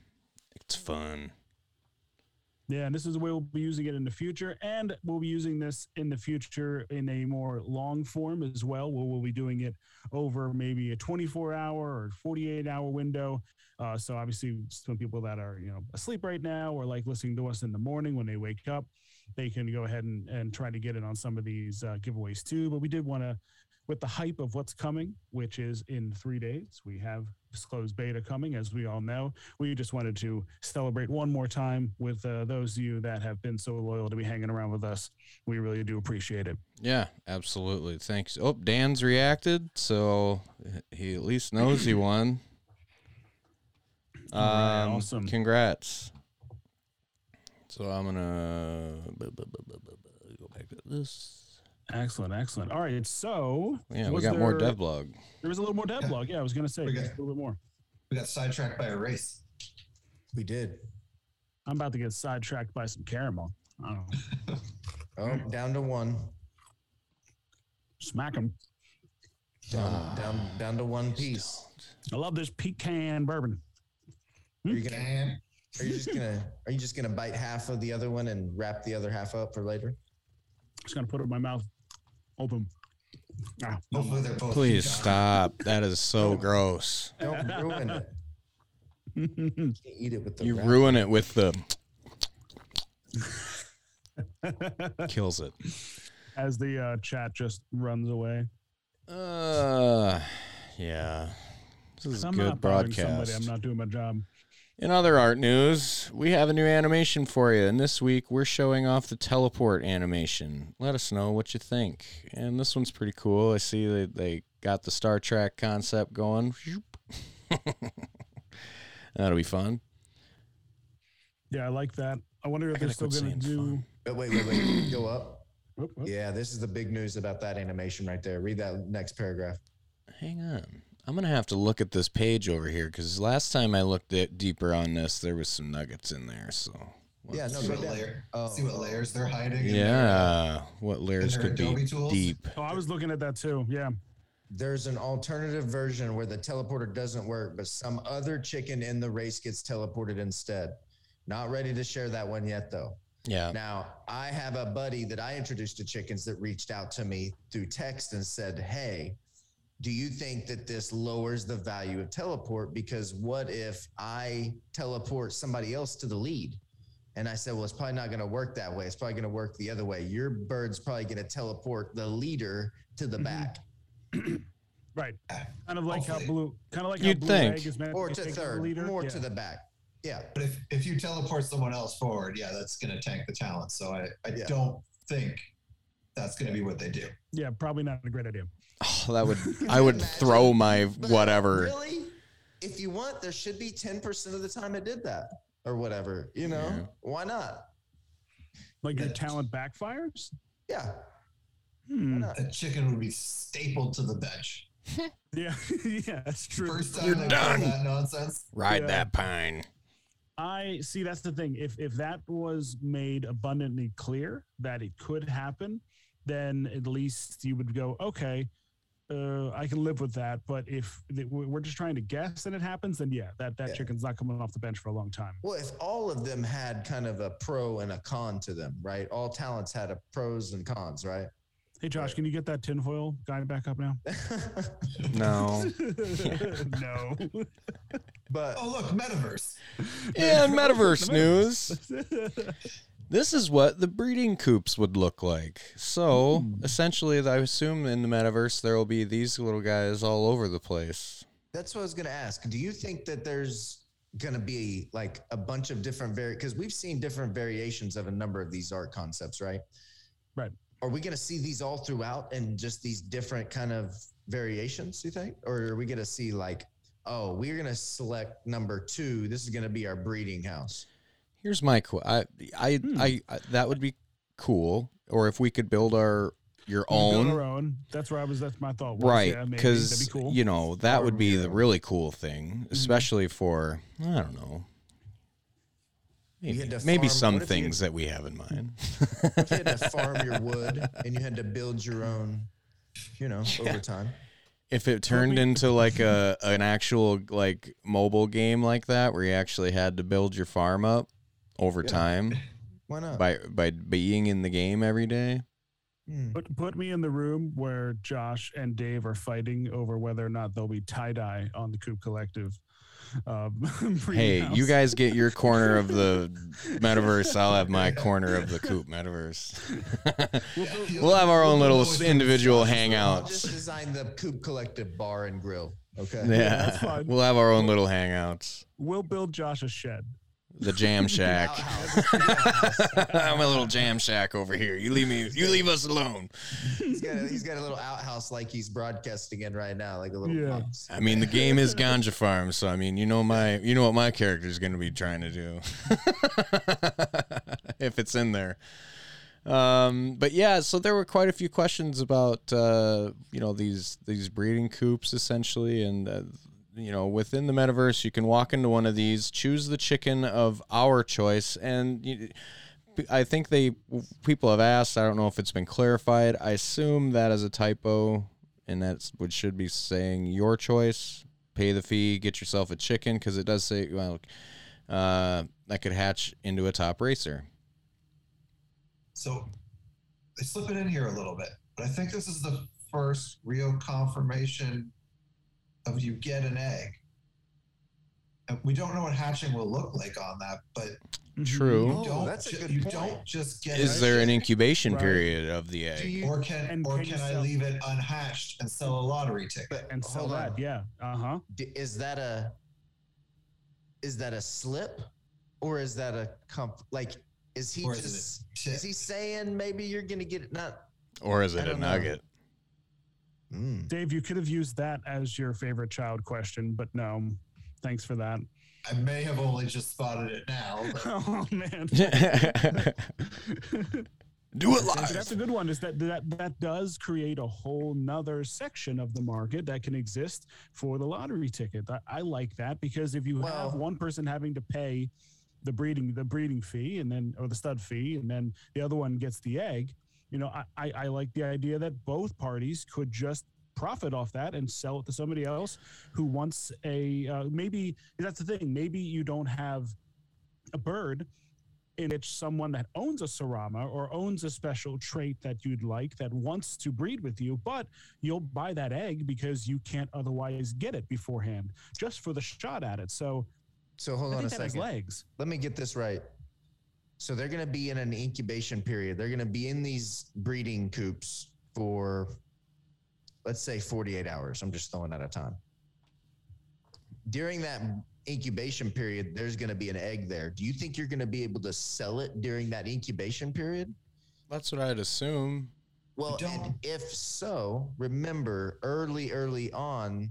It's fun. Yeah, and this is the way we'll be using it in the future, and we'll be using this in the future in a more long form as well, where we'll be doing it over maybe a 24 hour or 48 hour window. Uh, so obviously, some people that are you know asleep right now or like listening to us in the morning when they wake up, they can go ahead and, and try to get it on some of these uh, giveaways too. But we did want to, with the hype of what's coming, which is in three days, we have disclosed beta coming, as we all know we just wanted to celebrate one more time with uh, those of you that have been so loyal to be hanging around with us. We really do appreciate it. Yeah, absolutely. Thanks. Oh, Dan's reacted, so he at least knows he won. All right, Um, awesome. Congrats. So I'm gonna go back to this. Excellent, excellent. All right, so Yeah, we was got more there- devlog. There was a little more devlog. Yeah, I was going to say We got- a little bit more. We got sidetracked by a race. We did. I'm about to get sidetracked by some caramel. I don't know. Oh, down to one. Smack him. Down, down, down to one piece. I love this pecan bourbon. Are you gonna? Are you just gonna? Are you just gonna bite half of the other one and wrap the other half up for later? Just gonna put it in my mouth. Open. Ah, Hopefully they're both. Please pecan. stop. That is so gross. Don't ruin it. Can't eat it with the. You wrap. ruin it with the. Kills it. As the uh, chat just runs away. Uh, yeah. This is I'm good not bothering broadcast. somebody. I'm not doing my job. In other art news, we have a new animation for you, and this week we're showing off the teleport animation. Let us know what you think. And this one's pretty cool. I see that they got the Star Trek concept going. That'll be fun. Yeah, I like that. I wonder if I they're still going to do. fun. But wait, wait, wait. Go up. Whoop, whoop. Yeah, this is the big news about that animation right there. Read that next paragraph. Hang on. I'm going to have to look at this page over here because last time I looked at deeper on this, there was some nuggets in there. So, Yeah, no, See what, layer, Oh. see what layers they're hiding. in their, yeah, what layers their could be tools? deep? Oh, I was looking at that too. Yeah. There's an alternative version where the teleporter doesn't work, but some other chicken in the race gets teleported instead. Not ready to share that one yet, though. Yeah. Now, I have a buddy that I introduced to chickens that reached out to me through text and said, Hey, do you think that this lowers the value of teleport? Because what if I teleport somebody else to the lead? And I said, Well, it's probably not going to work that way. It's probably going to work the other way. Your bird's probably going to teleport the leader to the Mhm. back Right. Kind of like how blue. Kind of like You'd how blue think. egg is meant or be to taking the third, leader. more yeah. to the back. Yeah. But if, if you teleport someone else forward, yeah, that's going to tank the talent. So I, I Yeah. don't think that's going to be what they do. Yeah, probably not a great idea. Oh, that would I would imagine? throw my But whatever. Really? If you want, there should be 10% of the time it did that or whatever. You know, Yeah. why not? Like your talent backfires. Yeah. Why Hmm. not? A chicken would be stapled to the bench. Yeah, yeah, that's true. First time You're done. that nonsense. Ride Yeah. that pine. I see. That's the thing. If if that was made abundantly clear that it could happen, then at least you would go, okay, uh, I can live with that. But if we- we're just trying to guess and it happens, then yeah, that that Yeah. chicken's not coming off the bench for a long time. Well, if all of them had kind of a pro and a con to them, right? All talents had a pros and cons, right? Hey, Josh, can you get that tinfoil guy back up now? No. no. but Oh, look, metaverse. And metaverse news. This is what the breeding coops would look like. So, Hmm. essentially, I assume in the metaverse there will be these little guys all over the place. that's what I was going to ask. Do you think that there's going to be like a bunch of different vari because we've seen different variations of a number of these art concepts, right? Right. Are we going to see these all throughout and just these different kind of variations, you think? Or are we going to see like, oh, we're going to select number two. This is going to be our breeding house. Here's my qu- I, I, Hmm. I, I, that would be cool. Or if we could build our your We build own, our own. That's where I was. That's my thought. was, right? Yeah, Because be cool. you know that would be the your really cool thing, Mm-hmm. especially for I don't know. Maybe, maybe farm- some what if you- things that we have in mind. If you had to farm your wood and you had to build your own, you know, over time. if it turned we- into like a an actual like mobile game like that where you actually had to build your farm up over Yeah. time Why not? by by being in the game every day Hmm. Put put me in the room where Josh and Dave are fighting over whether or not there'll be tie dye on the Coop Collective. Um, hey you guys get your corner of the metaverse i'll have my corner of the coop metaverse we'll have our own little individual hangouts just design the Coop Collective bar and grill. Okay. yeah, that's fine. we'll have our own little hangouts We'll build Josh a shed. The jam shack i'm a little jam shack over here you leave me you leave us alone he's got a, he's got a little outhouse like he's broadcasting in right now, like a little Yeah. box. I mean, the game is Ganja Farm, so I mean, you know my, you know what my character is going to be trying to do, if it's in there. Um, but yeah, so there were quite a few questions about, uh, you know, these these breeding coops essentially, and uh, you know, within the metaverse, you can walk into one of these, choose the chicken of our choice, and. You, I think they people have asked. I don't know if it's been clarified. I assume that is a typo and that's what should be saying your choice. Pay the fee, get yourself a chicken because it does say well uh, that could hatch into a top racer. So they slip it in here a little bit, but I think this is the first real confirmation of you get an egg. And we don't know what hatching will look like on that, but True. you Oh, don't. that's a ju- good you point. don't just get. Is a there an incubation Right. period of the egg? you, or can And or can can I leave it unhatched and sell a lottery ticket? but And sell hold on. that. Yeah. Uh huh. D- is that a is that a slip or is that a comp like is he Or just tip? is he saying maybe you're gonna get it not Or is it a don't know. nugget? Mm. Dave, you could have used that as your favorite child question, but no. Thanks for that. I may have only just spotted it now. But Oh man. Do it So live. That's a good one. Is that that that does create a whole nother section of the market that can exist for the lottery ticket. I, I like that because if you have one person having to pay the breeding the breeding fee and then or the stud fee and then the other one gets the egg, you know, I, I, I like the idea that both parties could just profit off that and sell it to somebody else who wants a uh, maybe that's the thing. Maybe you don't have a bird in which someone that owns a Serama or owns a special trait that you'd like that wants to breed with you, but you'll buy that egg because you can't otherwise get it beforehand just for the shot at it. So so hold on a think that has second legs. let me get this right so they're gonna be in an incubation period. They're gonna be in these breeding coops for let's say 48 hours. I'm just throwing out a time. During that incubation period there's gonna be an egg there. Do you think you're gonna be able to sell it during that incubation period? That's what I'd assume. Well, and if so, remember early, early on,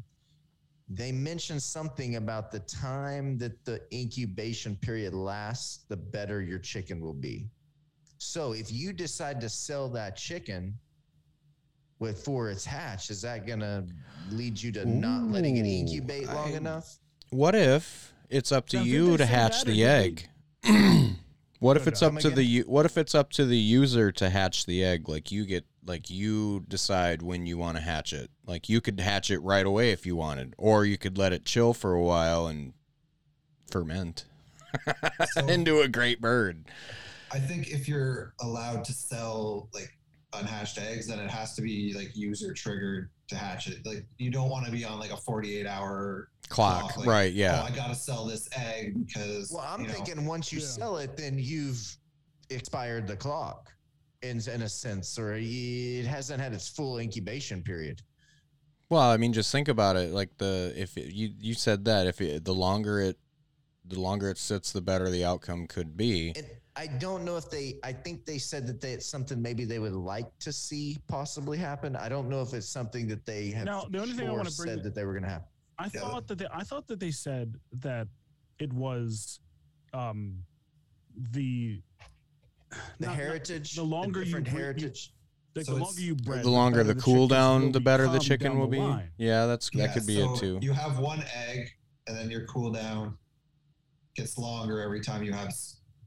they mentioned something about the time that the incubation period lasts, the better your chicken will be. So if you decide to sell that chicken with for its hatch, is that gonna lead you to not letting it incubate long I- enough? What if it's up to Now, did you to hatch the egg? what if it's up to the again? u- what if it's up to the user to hatch the egg? Like you get like you decide when you want to hatch it. Like you could hatch it right away if you wanted, or you could let it chill for a while and ferment So- into a great bird. I think if you're allowed to sell like unhatched eggs, then it has to be like user triggered to hatch it. Like you don't want to be on like a 48 hour Clock, Clock, like, right? Oh, Yeah. I gotta sell this egg because. Well, I'm you know, thinking once you Yeah. sell it, then you've expired the clock in, in a sense, or it hasn't had its full incubation period. Well, I mean, just think about it. Like the if it, you you said that if it, the longer it the longer it sits, the better the outcome could be. And I don't know if they. I think they said that they, it's something maybe they would like to see possibly happen. I don't know if it's something that they have. Now, the only thing I wanna bring- said that they were going to happen. I Yeah. thought that they, I thought that they said that it was um the The not- not- heritage, the longer you different bre- you- heritage. like So the longer you bred, the longer better the chickens cooldown, the better the chicken will be. Yeah, that's that could be so it too. You have one egg, and then your cooldown gets longer every time you have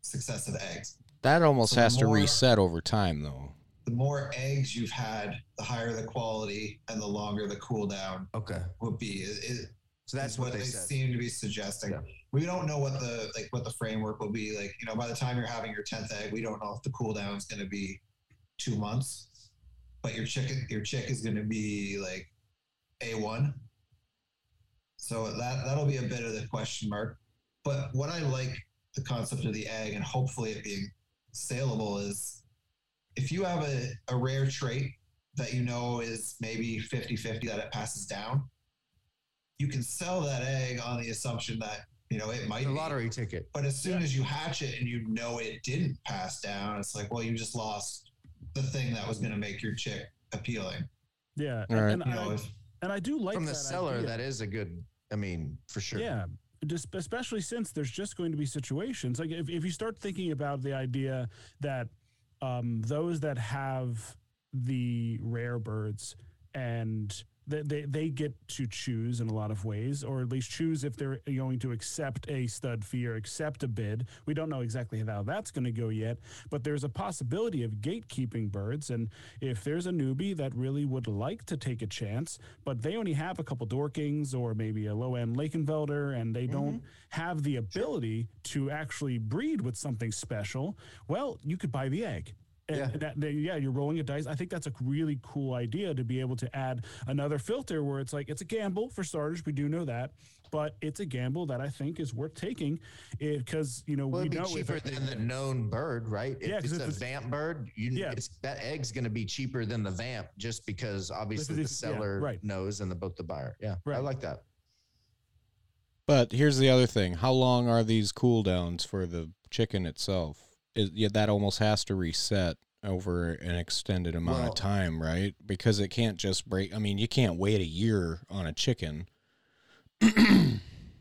successive eggs. That almost so the has to reset over time, though. The more eggs you've had, the higher the quality and the longer the cooldown Okay, would be. It, it, so that's is what, they said. seem to be suggesting. Yeah. We don't know what the like what the framework will be like. You know, by the time you're having your tenth egg, we don't know if the cooldown is going to be two months, but your chicken your chick is going to be like a one. So that that'll be a bit of the question mark. But what I like the concept of the egg and hopefully it being saleable is if you have a, a rare trait that you know is maybe 50-50 that it passes down you can sell that egg on the assumption that you know it might The be. lottery ticket. but as soon as you hatch it and you know it didn't pass down it's like well you just lost the thing that was going to make your chick appealing Yeah, All right. and, you I, if and I do like From the that seller, idea. that is a good. I mean, for sure. Yeah, just especially since there's just going to be situations like if, if you start thinking about the idea that um, those that have the rare birds and they, they they get to choose in a lot of ways, or at least choose if they're going to accept a stud fee or accept a bid. We don't know exactly how that's going to go yet, but there's a possibility of gatekeeping birds. And if there's a newbie that really would like to take a chance, but they only have a couple Dorkings or maybe a low end Lakenvelder, and they mm-hmm. don't have the ability to actually breed with something special, well, you could buy the egg. And Yeah. that, that- yeah, you're rolling a dice. I think that's a really cool idea to be able to add another filter where it's like it's a gamble for starters. We do know that, but it's a gamble that I think is worth taking because you know Well, we it'd know cheaper if, than the known bird, right? If Yeah, 'cause it's if a it's- vamp bird, you Yeah. it's, that egg's going to be cheaper than the vamp just because obviously the it's- yeah, seller right. knows and the both the buyer. Yeah, I like that. But here's the other thing: how long are these cooldowns for the chicken itself? Is, yeah, that almost has to reset over an extended amount Well- of time, right? Because it can't just break. I mean, you can't wait a year on a chicken.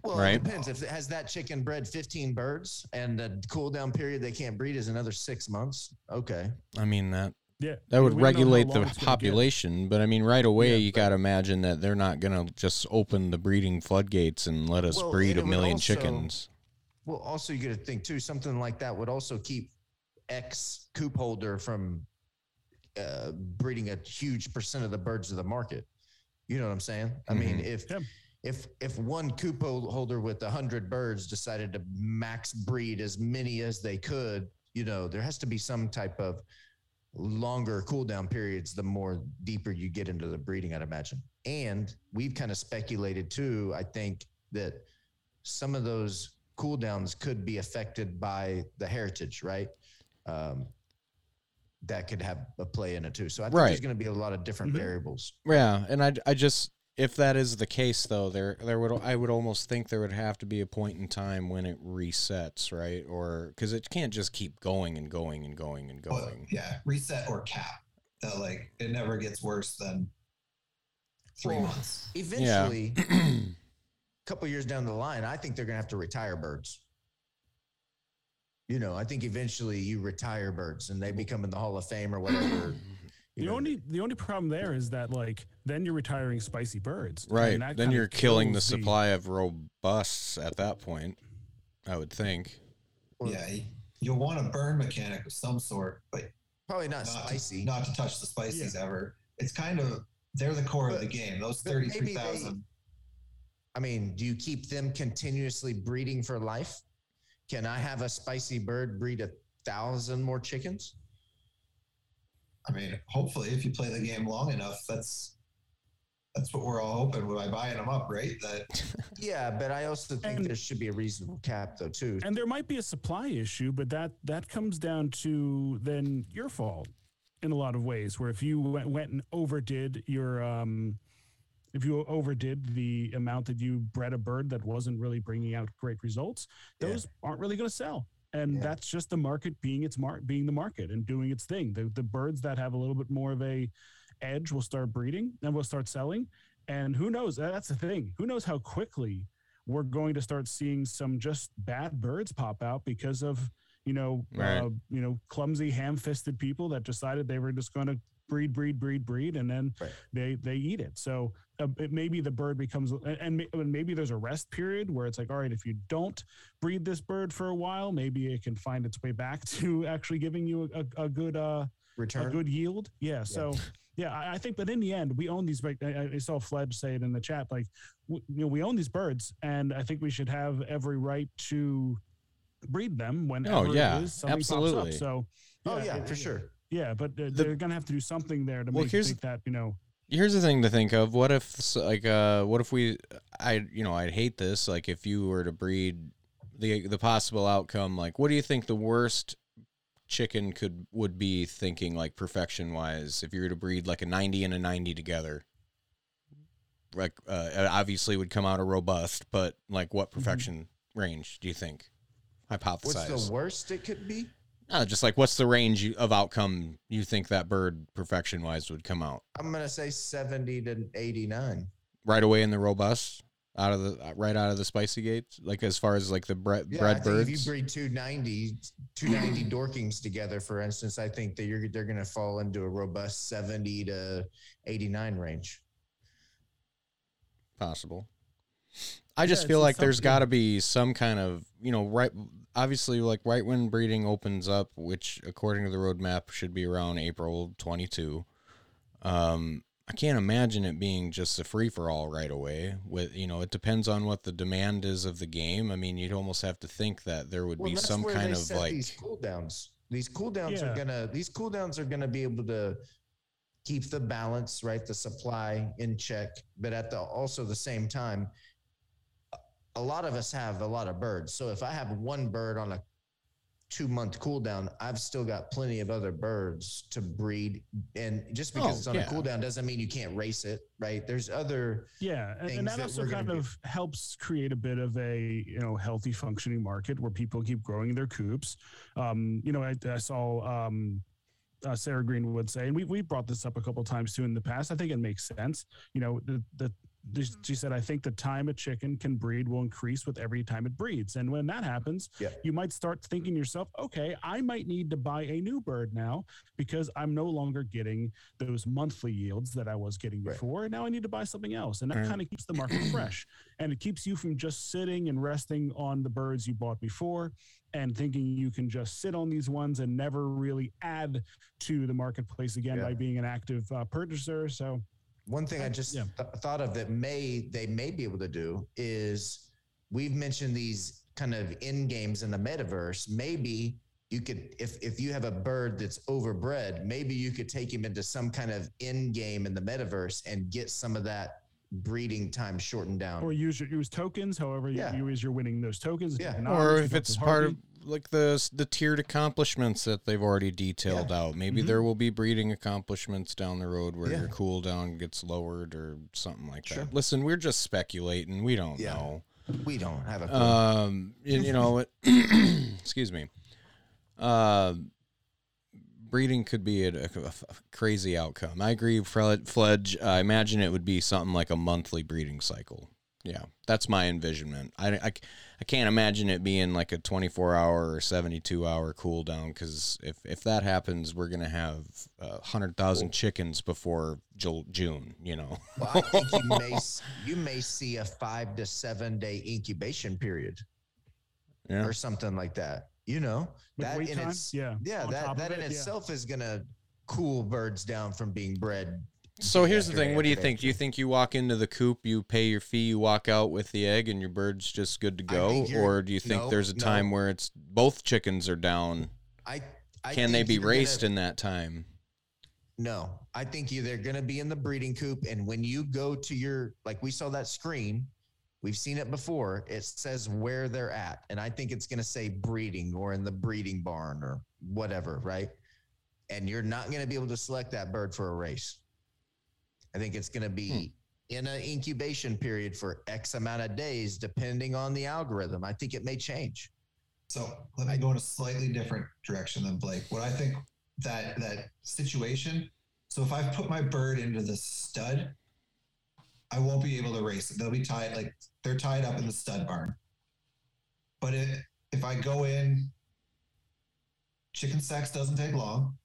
Well, Right. it depends. If it has that chicken bred 15 birds and the cool down period they can't breed is another six months, okay. I mean that yeah, that would we don't know how regulate the it's gonna get. population, but I mean, right away Yeah, you got to imagine that they're not going to just open the breeding floodgates and let us Well, breed a million also- chickens. Well, also you got to think too, something like that would also keep X coop holder from uh, breeding a huge percent of the birds of the market. You know what I'm saying? I mean, Mhm. if Yeah. if if one coop holder with a hundred birds decided to max breed as many as they could, you know, there has to be some type of longer cool down periods the more deeper you get into the breeding i'd imagine and we've kind of speculated too i think that some of those cool downs could be affected by the heritage right um, that could have a play in it too so i think there's going to be a lot of different Mhm. variables Yeah, and I, I just if that is the case though, there there would I would almost think there would have to be a point in time when it resets, right? Or because it can't just keep going and going and going and Well, going. yeah, reset or cap. That like it never gets worse than three Well, months. eventually a couple years down the line i think they're going to have to retire birds you know i think eventually you retire birds and they become in the hall of fame or whatever The know. only the only problem there is that like then you're retiring spicy birds, and right. that Then you're killing the kills supply of robusts at that point. I would think. Yeah, you'll want a burn mechanic of some sort, but probably not not spicy To, not to touch the spices ever. It's kind of they're the core of the game. Those but maybe they- thirty-three thousand. I mean do you keep them continuously breeding for life can i have a spicy bird breed a thousand more chickens I mean, hopefully, if you play the game long enough, that's that's what we're all hoping by buying them up, right? That yeah but i also think And- there should be a reasonable cap though too and there might be a supply issue, but that that comes down to then your fault in a lot of ways. Where if you went, went and overdid your um, if you overdid the amount that you bred a bird that wasn't really bringing out great results, Yeah. those aren't really going to sell. And Yeah. that's just the market being its mark, being the market and doing its thing. The the birds that have a little bit more of a edge will start breeding and will start selling. And who knows? That's the thing. Who knows how quickly we're going to start seeing some just bad birds pop out because of you know Right. uh, you know clumsy ham-fisted people that decided they were just going to breed breed breed breed and then Right. they they eat it so maybe the bird becomes and, and maybe there's a rest period where it's like all right if you don't breed this bird for a while maybe it can find its way back to actually giving you a, a, a good uh return a return good yield. Yeah. So yeah, I, I think, but in the end, we own these. like, I, I saw Fledge say it in the chat, like w- you know, we own these birds, and I think we should have every right to breed them when Oh, yeah, it is absolutely. pops up. So oh yeah it- for sure yeah, but uh, they're gonna have to do something there to Well, make here's- think that you know. Here's the thing to think of. What if, like, uh, what if we, I, you know, I'd hate this. Like, if you were to breed the the possible outcome, like, what do you think the worst chicken could would be thinking, like, perfection wise, if you were to breed like a ninety and a ninety together? Like, uh, obviously would come out a robust, but like, what perfection range do you think? Hypothesize. what's the worst it could be Uh, just like, what's the range of outcome you think that bird perfection wise would come out? i'm gonna say 70 to 89 right away in the robust out of the uh, right out of the spicy gates like as far as like the bre- Yeah, think birds if you breed 290, 290 Dorkings together, for instance, I think that you're they're to fall into a robust 70 to 89 range. possible. I just it's- feel like there's got to be some kind of, you know, right. Obviously, like right when breeding opens up, which according to the roadmap should be around April 22. Um, I can't imagine it being just a free for all right away. With you know, it depends on what the demand is of the game. I mean, you'd almost have to think that there would Well, be some where kind they of set like these cooldowns. These cooldowns Yeah. are gonna these cooldowns are gonna be able to keep the balance, right? The supply in check, but at the also the same time, a- lot of us have a lot of birds. So if I have one bird on a two month cooldown, I've still got plenty of other birds to breed. And just because Oh, it's on yeah. a cooldown doesn't mean you can't race it, right? There's other Yeah, and, and that that also kind do. of helps create a bit of a you know healthy functioning market where people keep growing their coops. Um, you know, I, I saw um, uh, Sarah Greenwood say, and we we brought this up a couple times too in the past. I think it makes sense. You know, the the she said, I think the time a chicken can breed will increase with every time it breeds. And when that happens, Yeah. you might start thinking to yourself, okay, I might need to buy a new bird now because I'm no longer getting those monthly yields that I was getting Right. before. And now I need to buy something else. And that Right. kind of keeps the market fresh. And it keeps you from just sitting and resting on the birds you bought before and thinking you can just sit on these ones and never really add to the marketplace again Yeah. by being an active uh, purchaser. So, One thing I just Yeah. th- thought of that may they may be able to do is we've mentioned these kind of end games in the metaverse. Maybe you could if if you have a bird that's overbred, maybe you could take him into some kind of end game in the metaverse and get some of that breeding time shortened down. or use your, use tokens, however Yeah. you, you as you're winning those tokens. Yeah. If not, or if it's part of Harvey- like the the tiered accomplishments that they've already detailed out. Maybe Mhm. there will be breeding accomplishments down the road where Yeah. your cooldown gets lowered or something like Sure. that. Listen, we're just speculating. We don't Yeah. know. we don't have a. Um, you, you know, it, excuse me. Uh, breeding could be a, a- a crazy outcome. I agree, Fred, Fledge. I imagine it would be something like a monthly breeding cycle. Yeah, that's my envisionment. I, I, I can't imagine it being like a 24 hour or 72 hour cooldown because if, if that happens, we're going to have uh, 100,000 chickens before Ju- June, you know? well, I think you may you may see a five to seven day incubation period Yeah. or something like that. You know with that in its yeah, yeah that that in it, yeah. itself is gonna cool birds down from being bred So here's the thing. What do you think? Do you think you walk into the coop, you pay your fee, you walk out with the egg, and your bird's just good to go? Or do you think no, there's a no. time where it's both chickens are down? I, I Can they be you're gonna- raced in that time? No, I think you they're gonna be in the breeding coop, and when you go to your like we saw that screen, we've seen it before. It says where they're at, and I think it's gonna say breeding or in the breeding barn or whatever, right? And you're not gonna be able to select that bird for a race. I think it's gonna be hmm. in an incubation period for X amount of days, depending on the algorithm. I think it may change. So let me go in a slightly different direction than Blake. What I think that that situation. So if I put my bird into the stud, I won't be able to race it. They'll be tied like they're tied up in the stud barn. But it, if I go in, chicken sex doesn't take long.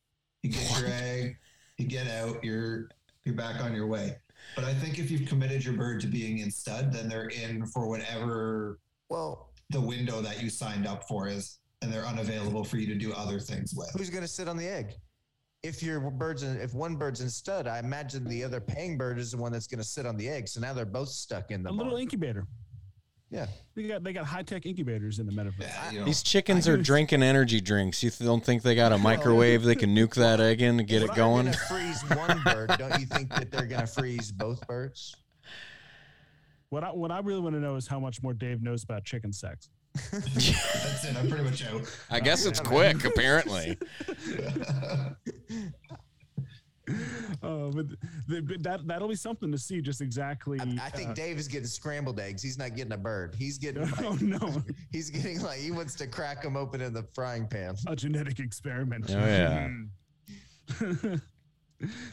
You get your egg, you get out, you're you're back on your way. But I think if you've committed your bird to being in stud, then they're in for whatever Well, the window that you signed up for is, and they're unavailable for you to do other things with. who's going to sit on the egg? If your bird's in, if one bird's in stud, I imagine the other paying bird is the one that's going to sit on the egg. So now they're both stuck in the a little barn. incubator. Yeah, They got they got high tech incubators in the metaverse. Yeah, you know, These chickens I are used- drinking energy drinks. You don't think they got a microwave they can nuke that egg in to get If it going? gonna freeze one bird. Don't you think that they're going to freeze both birds? What I what I really want to know is how much more Dave knows about chicken sex. that's it. I'm pretty much out. I guess it's quick, apparently. Uh, but the, but that that'll be something to see. Just exactly. I, I think uh, Dave is getting scrambled eggs. He's not getting a bird. He's getting oh like, no, he's getting like he wants to crack them open in the frying pan. a genetic experiment. Oh, yeah.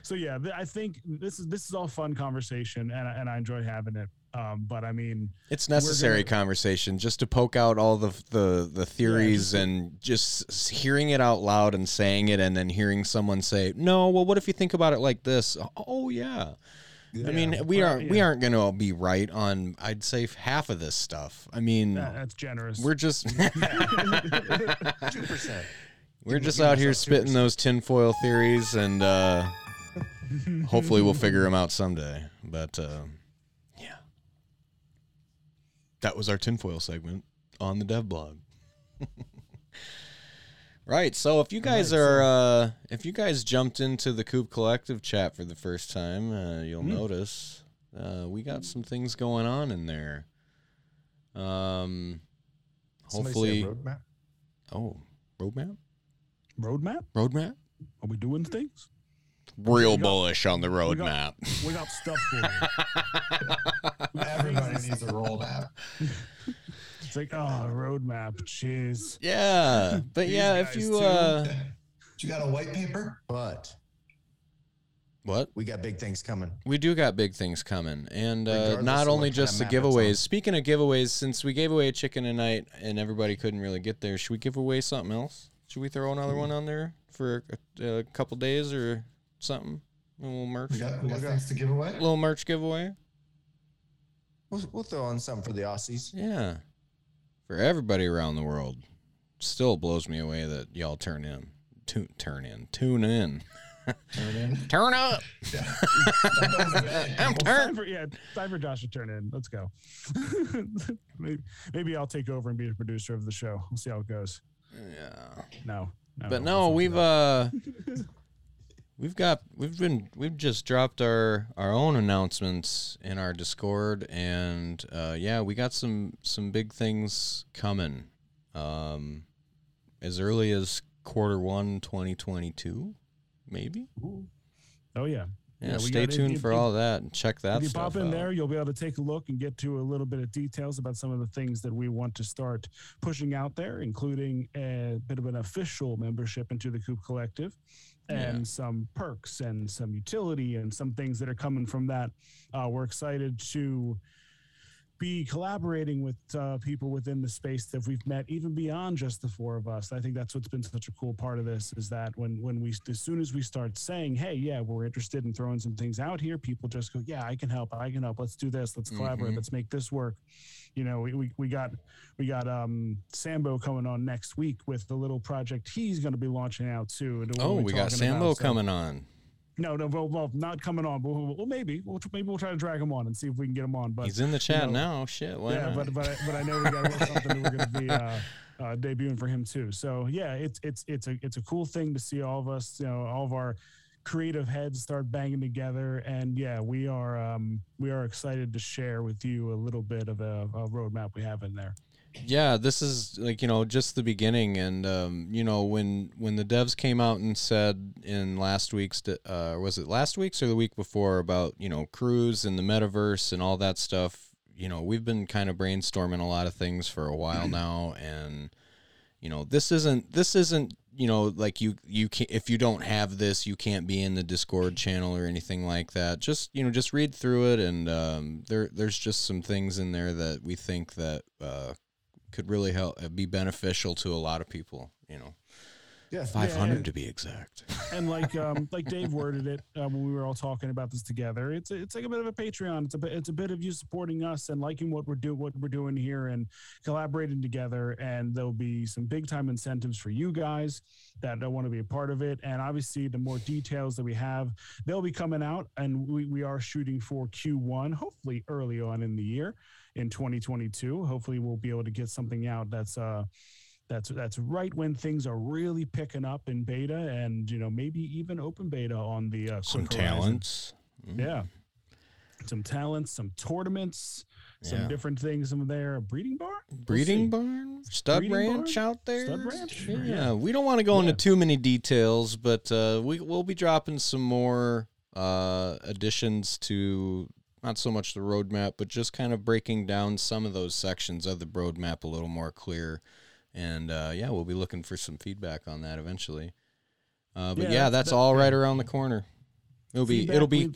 so yeah, I think this is this is all fun conversation, and I, and I enjoy having it. Um, but I mean, It's necessary gonna- conversation just to poke out all the the the theories just- and just hearing it out loud and saying it and then hearing someone say, "No, well what if you think about it like this?" Oh yeah. I mean, we well, aren't we aren't going to be right on. I'd say half of this stuff. I mean, That- that's generous. we're just Two percent. we're just out here spitting 2%. those tinfoil theories, and uh, hopefully we'll figure them out someday. But uh, yeah, that was our tinfoil segment on the dev blog. right. So if you guys Right, so- are, uh, if you guys jumped into the Coop Collective chat for the first time, uh, you'll Hmm. notice uh, we got some things going on in there. Um, hopefully, roadmap. oh, roadmap, roadmap. roadmap. Are we doing things? Real got- bullish on the we roadmap. got- We got stuff for you. Everybody needs a roadmap. It's like, oh, roadmap. Jeez. yeah, but These yeah, if you too. uh, you got a white paper? But what we got big things coming. we do got big things coming, and uh, not only just the kind of map it's giveaways. on. Speaking of giveaways, since we gave away a chicken tonight and everybody couldn't really get there, should we give away something else? Should we throw another one on there for a, a couple days or something? A little merch, We got, we got things to give away? little merch giveaway. We'll, we'll throw on something for the Aussies. Yeah, for everybody around the world. Still blows me away that y'all turn in, tune, turn in, tune in, Turn in. turn up. Yeah. I'm Well, turned. time for, yeah, time for Josh to turn in. Let's go. maybe, maybe I'll take over and be the producer of the show. We'll see how it goes. Yeah. No, no but no, we've uh we've got we've been we've just dropped our our own announcements in our Discord and uh yeah, we got some some big things coming. Um as early as quarter 1 2022 maybe. Oh yeah. Yeah, Yeah, stay got tuned for all that and check that if you pop in out. there, you'll be able to take a look and get to a little bit of details about some of the things that we want to start pushing out there, including a bit of an official membership into the Coop Collective and Yeah. some perks and some utility and some things that are coming from that. Uh, we're excited to be collaborating with uh, people within the space that we've met even beyond just the four of us i think that's what's been such a cool part of this is that when when we as soon as we start saying hey yeah we're interested in throwing some things out here people just go yeah i can help i can help let's do this let's collaborate Mhm. let's make this work you know we, we, we got we got um sambo coming on next week with the little project he's going to be launching out too and Oh, we're got Sambo about. So- coming on. no no well, well not coming on but well, maybe we'll, maybe we'll try to drag him on and see if we can get him on but He's in the chat know, now. Shit, why yeah, not? but but I- but I know we got something that we're going to be uh, uh, debuting for him too. So yeah, it's it's it's a it's a cool thing to see all of us, you know, all of our creative heads start banging together, and yeah, we are um, we are excited to share with you a little bit of a, a roadmap we have in there. yeah this is like you know just the beginning. And um you know when when the devs came out and said in last week's uh was it last week's or the week before about you know cruise and the metaverse and all that stuff you know we've been kind of brainstorming a lot of things for a while now. And you know this isn't this isn't you know like you you can if you don't have this you can't be in the discord channel or anything like that. Just you know just read through it and um there there's just some things in there that we think that uh could really help uh, be beneficial to a lot of people you know Yeah. 500 and- to be exact And like um, like Dave worded it uh, when we were all talking about this together, it's a, it's like a bit of a Patreon. It's a bit it's a bit of you supporting us and liking what we're do what we're doing here and collaborating together. And there'll be some big time incentives for you guys that want to be a part of it. And obviously, the more details that we have, they'll be coming out. And we, we are shooting for Q1, hopefully early on in the year in 2022. Hopefully, we'll be able to get something out that's uh that's that's right when things are really picking up in beta and you know maybe even open beta on the uh, some talents Mm. yeah some talents some tournaments some Yeah. different things in there a breeding bar We'll breeding see. barn stud Breeding ranch barn? out there Stud ranch? yeah, Yeah. we don't want to go into too many details but uh we, we'll be dropping some more uh additions to not so much the roadmap but just kind of breaking down some of those sections of the roadmap a little more clear and uh yeah we'll be looking for some feedback on that eventually uh but Yeah, yeah, that's- that- all right around the corner it'll be it'll be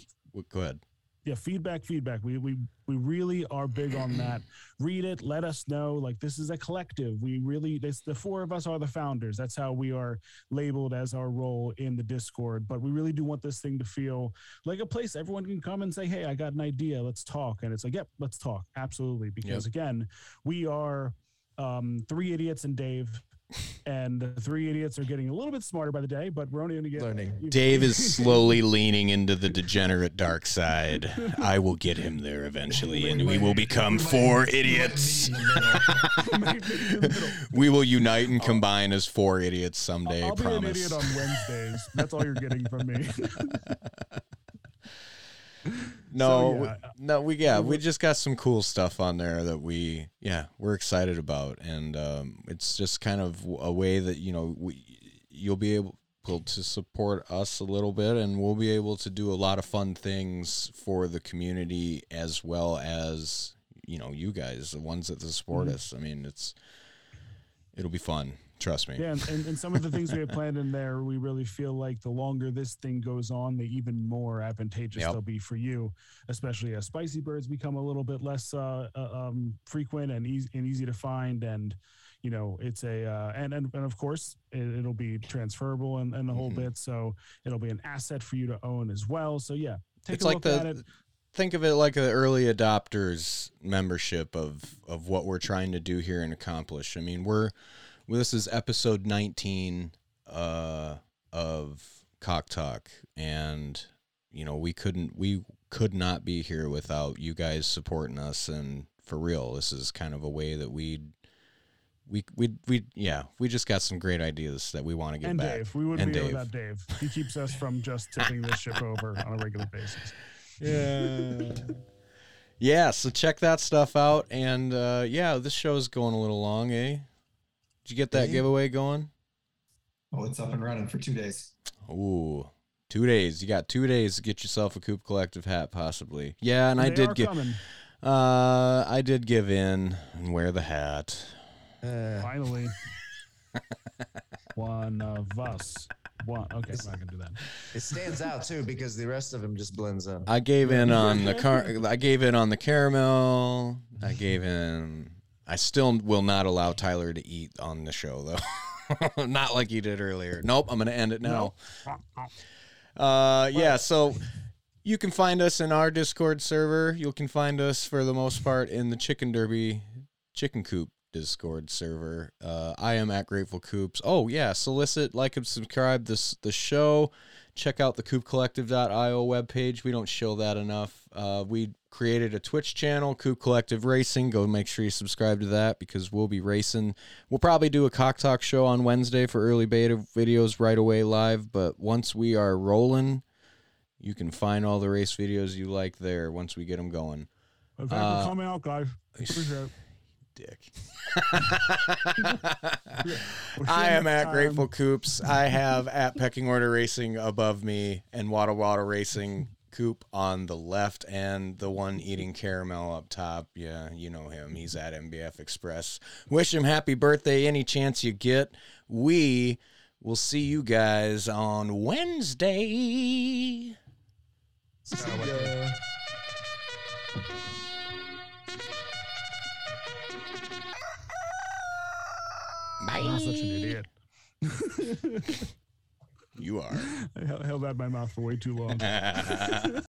go ahead yeah, feedback, feedback. We we we really are big on that. Read it, let us know. Like this is a collective. We really this the four of us are the founders. That's how we are labeled as our role in the Discord. But we really do want this thing to feel like a place everyone can come and say, Hey, I got an idea, let's talk. And it's like, Yep, let's talk. Absolutely. Because again, we are um three idiots and Dave. and the three idiots are getting a little bit smarter by the day, but we're only going to get Learning. Dave is slowly leaning into the degenerate dark side. I will get him there eventually, and we will become four idiots. we will unite and combine as four idiots someday. I'll I be an idiot on Wednesdays. That's all you're getting from me. No, So, we- no, we yeah, we just got some cool stuff on there that we yeah we're excited about, and um, it's just kind of a way that you know we you'll be able to support us a little bit, and we'll be able to do a lot of fun things for the community as well as you know you guys, the ones that support Mm-hmm. us. I mean, it's it'll be fun. Trust me. Yeah, and, and, some of the things we have planned in there, we really feel like the longer this thing goes on, the even more advantageous Yep. they'll be for you, especially as spicy birds become a little bit less uh, uh, um, frequent and easy and easy to find. And you know, it's a uh, and, and and of course it, it'll be transferable and, and the whole Mhm. bit, so it'll be an asset for you to own as well. So yeah, take it's a like look the at it. think of it like the early adopters membership of of what we're trying to do here and accomplish. I mean, we're well, this is episode 19 uh of Cock Talk and you know, we couldn't we could not be here without you guys supporting us and for real, this is kind of a way that we we we we yeah, we just got some great ideas that we want to get And back. Dave, we wouldn't And be Dave. without Dave. He keeps us from just tipping this ship over on a regular basis. Yeah. yeah, so check that stuff out. And uh, yeah, this show is going a little long, eh? Did you get that Yeah. giveaway going? Oh, it's up and running for two days. Ooh, two days. You got two days to get yourself a Coop Collective hat, possibly. Yeah, and I did are give. coming. Uh, I did give in and wear the hat. Uh, Finally, one of us. One. Okay, I'm not gonna do that. it stands out too because the rest of him just blends in. I gave in on the car. I gave in on the caramel. I gave in. I still will not allow Tyler to eat on the show though. not like you did earlier. Nope. I'm gonna end it now. Uh, yeah. So you can find us in our Discord server. You can find us for the most part in the Chicken Derby Chicken Coop Discord server. Uh, I am at Grateful Coops. Oh yeah, solicit, like, and subscribe this the show. Check out the CoopCollective.io webpage. We don't show that enough. Uh, we created a Twitch channel, Coop Collective Racing. Go make sure you subscribe to that because we'll be racing. We'll probably do a Cock Talk show on Wednesday for early beta videos right away live. But once we are rolling, you can find all the race videos you like there once we get them going. Well, thanks Uh, for coming out, guys. Appreciate it. Dick. I am at. Um, Grateful Coops. I have at Pecking Order Racing above me and Wada Wada Racing Coop on the left and the one eating caramel up top. Yeah, you know him. He's at MBF Express. Wish him happy birthday any chance you get. We will see you guys on Wednesday. I'm such an idiot. You are. I held- held that in my mouth for way too long.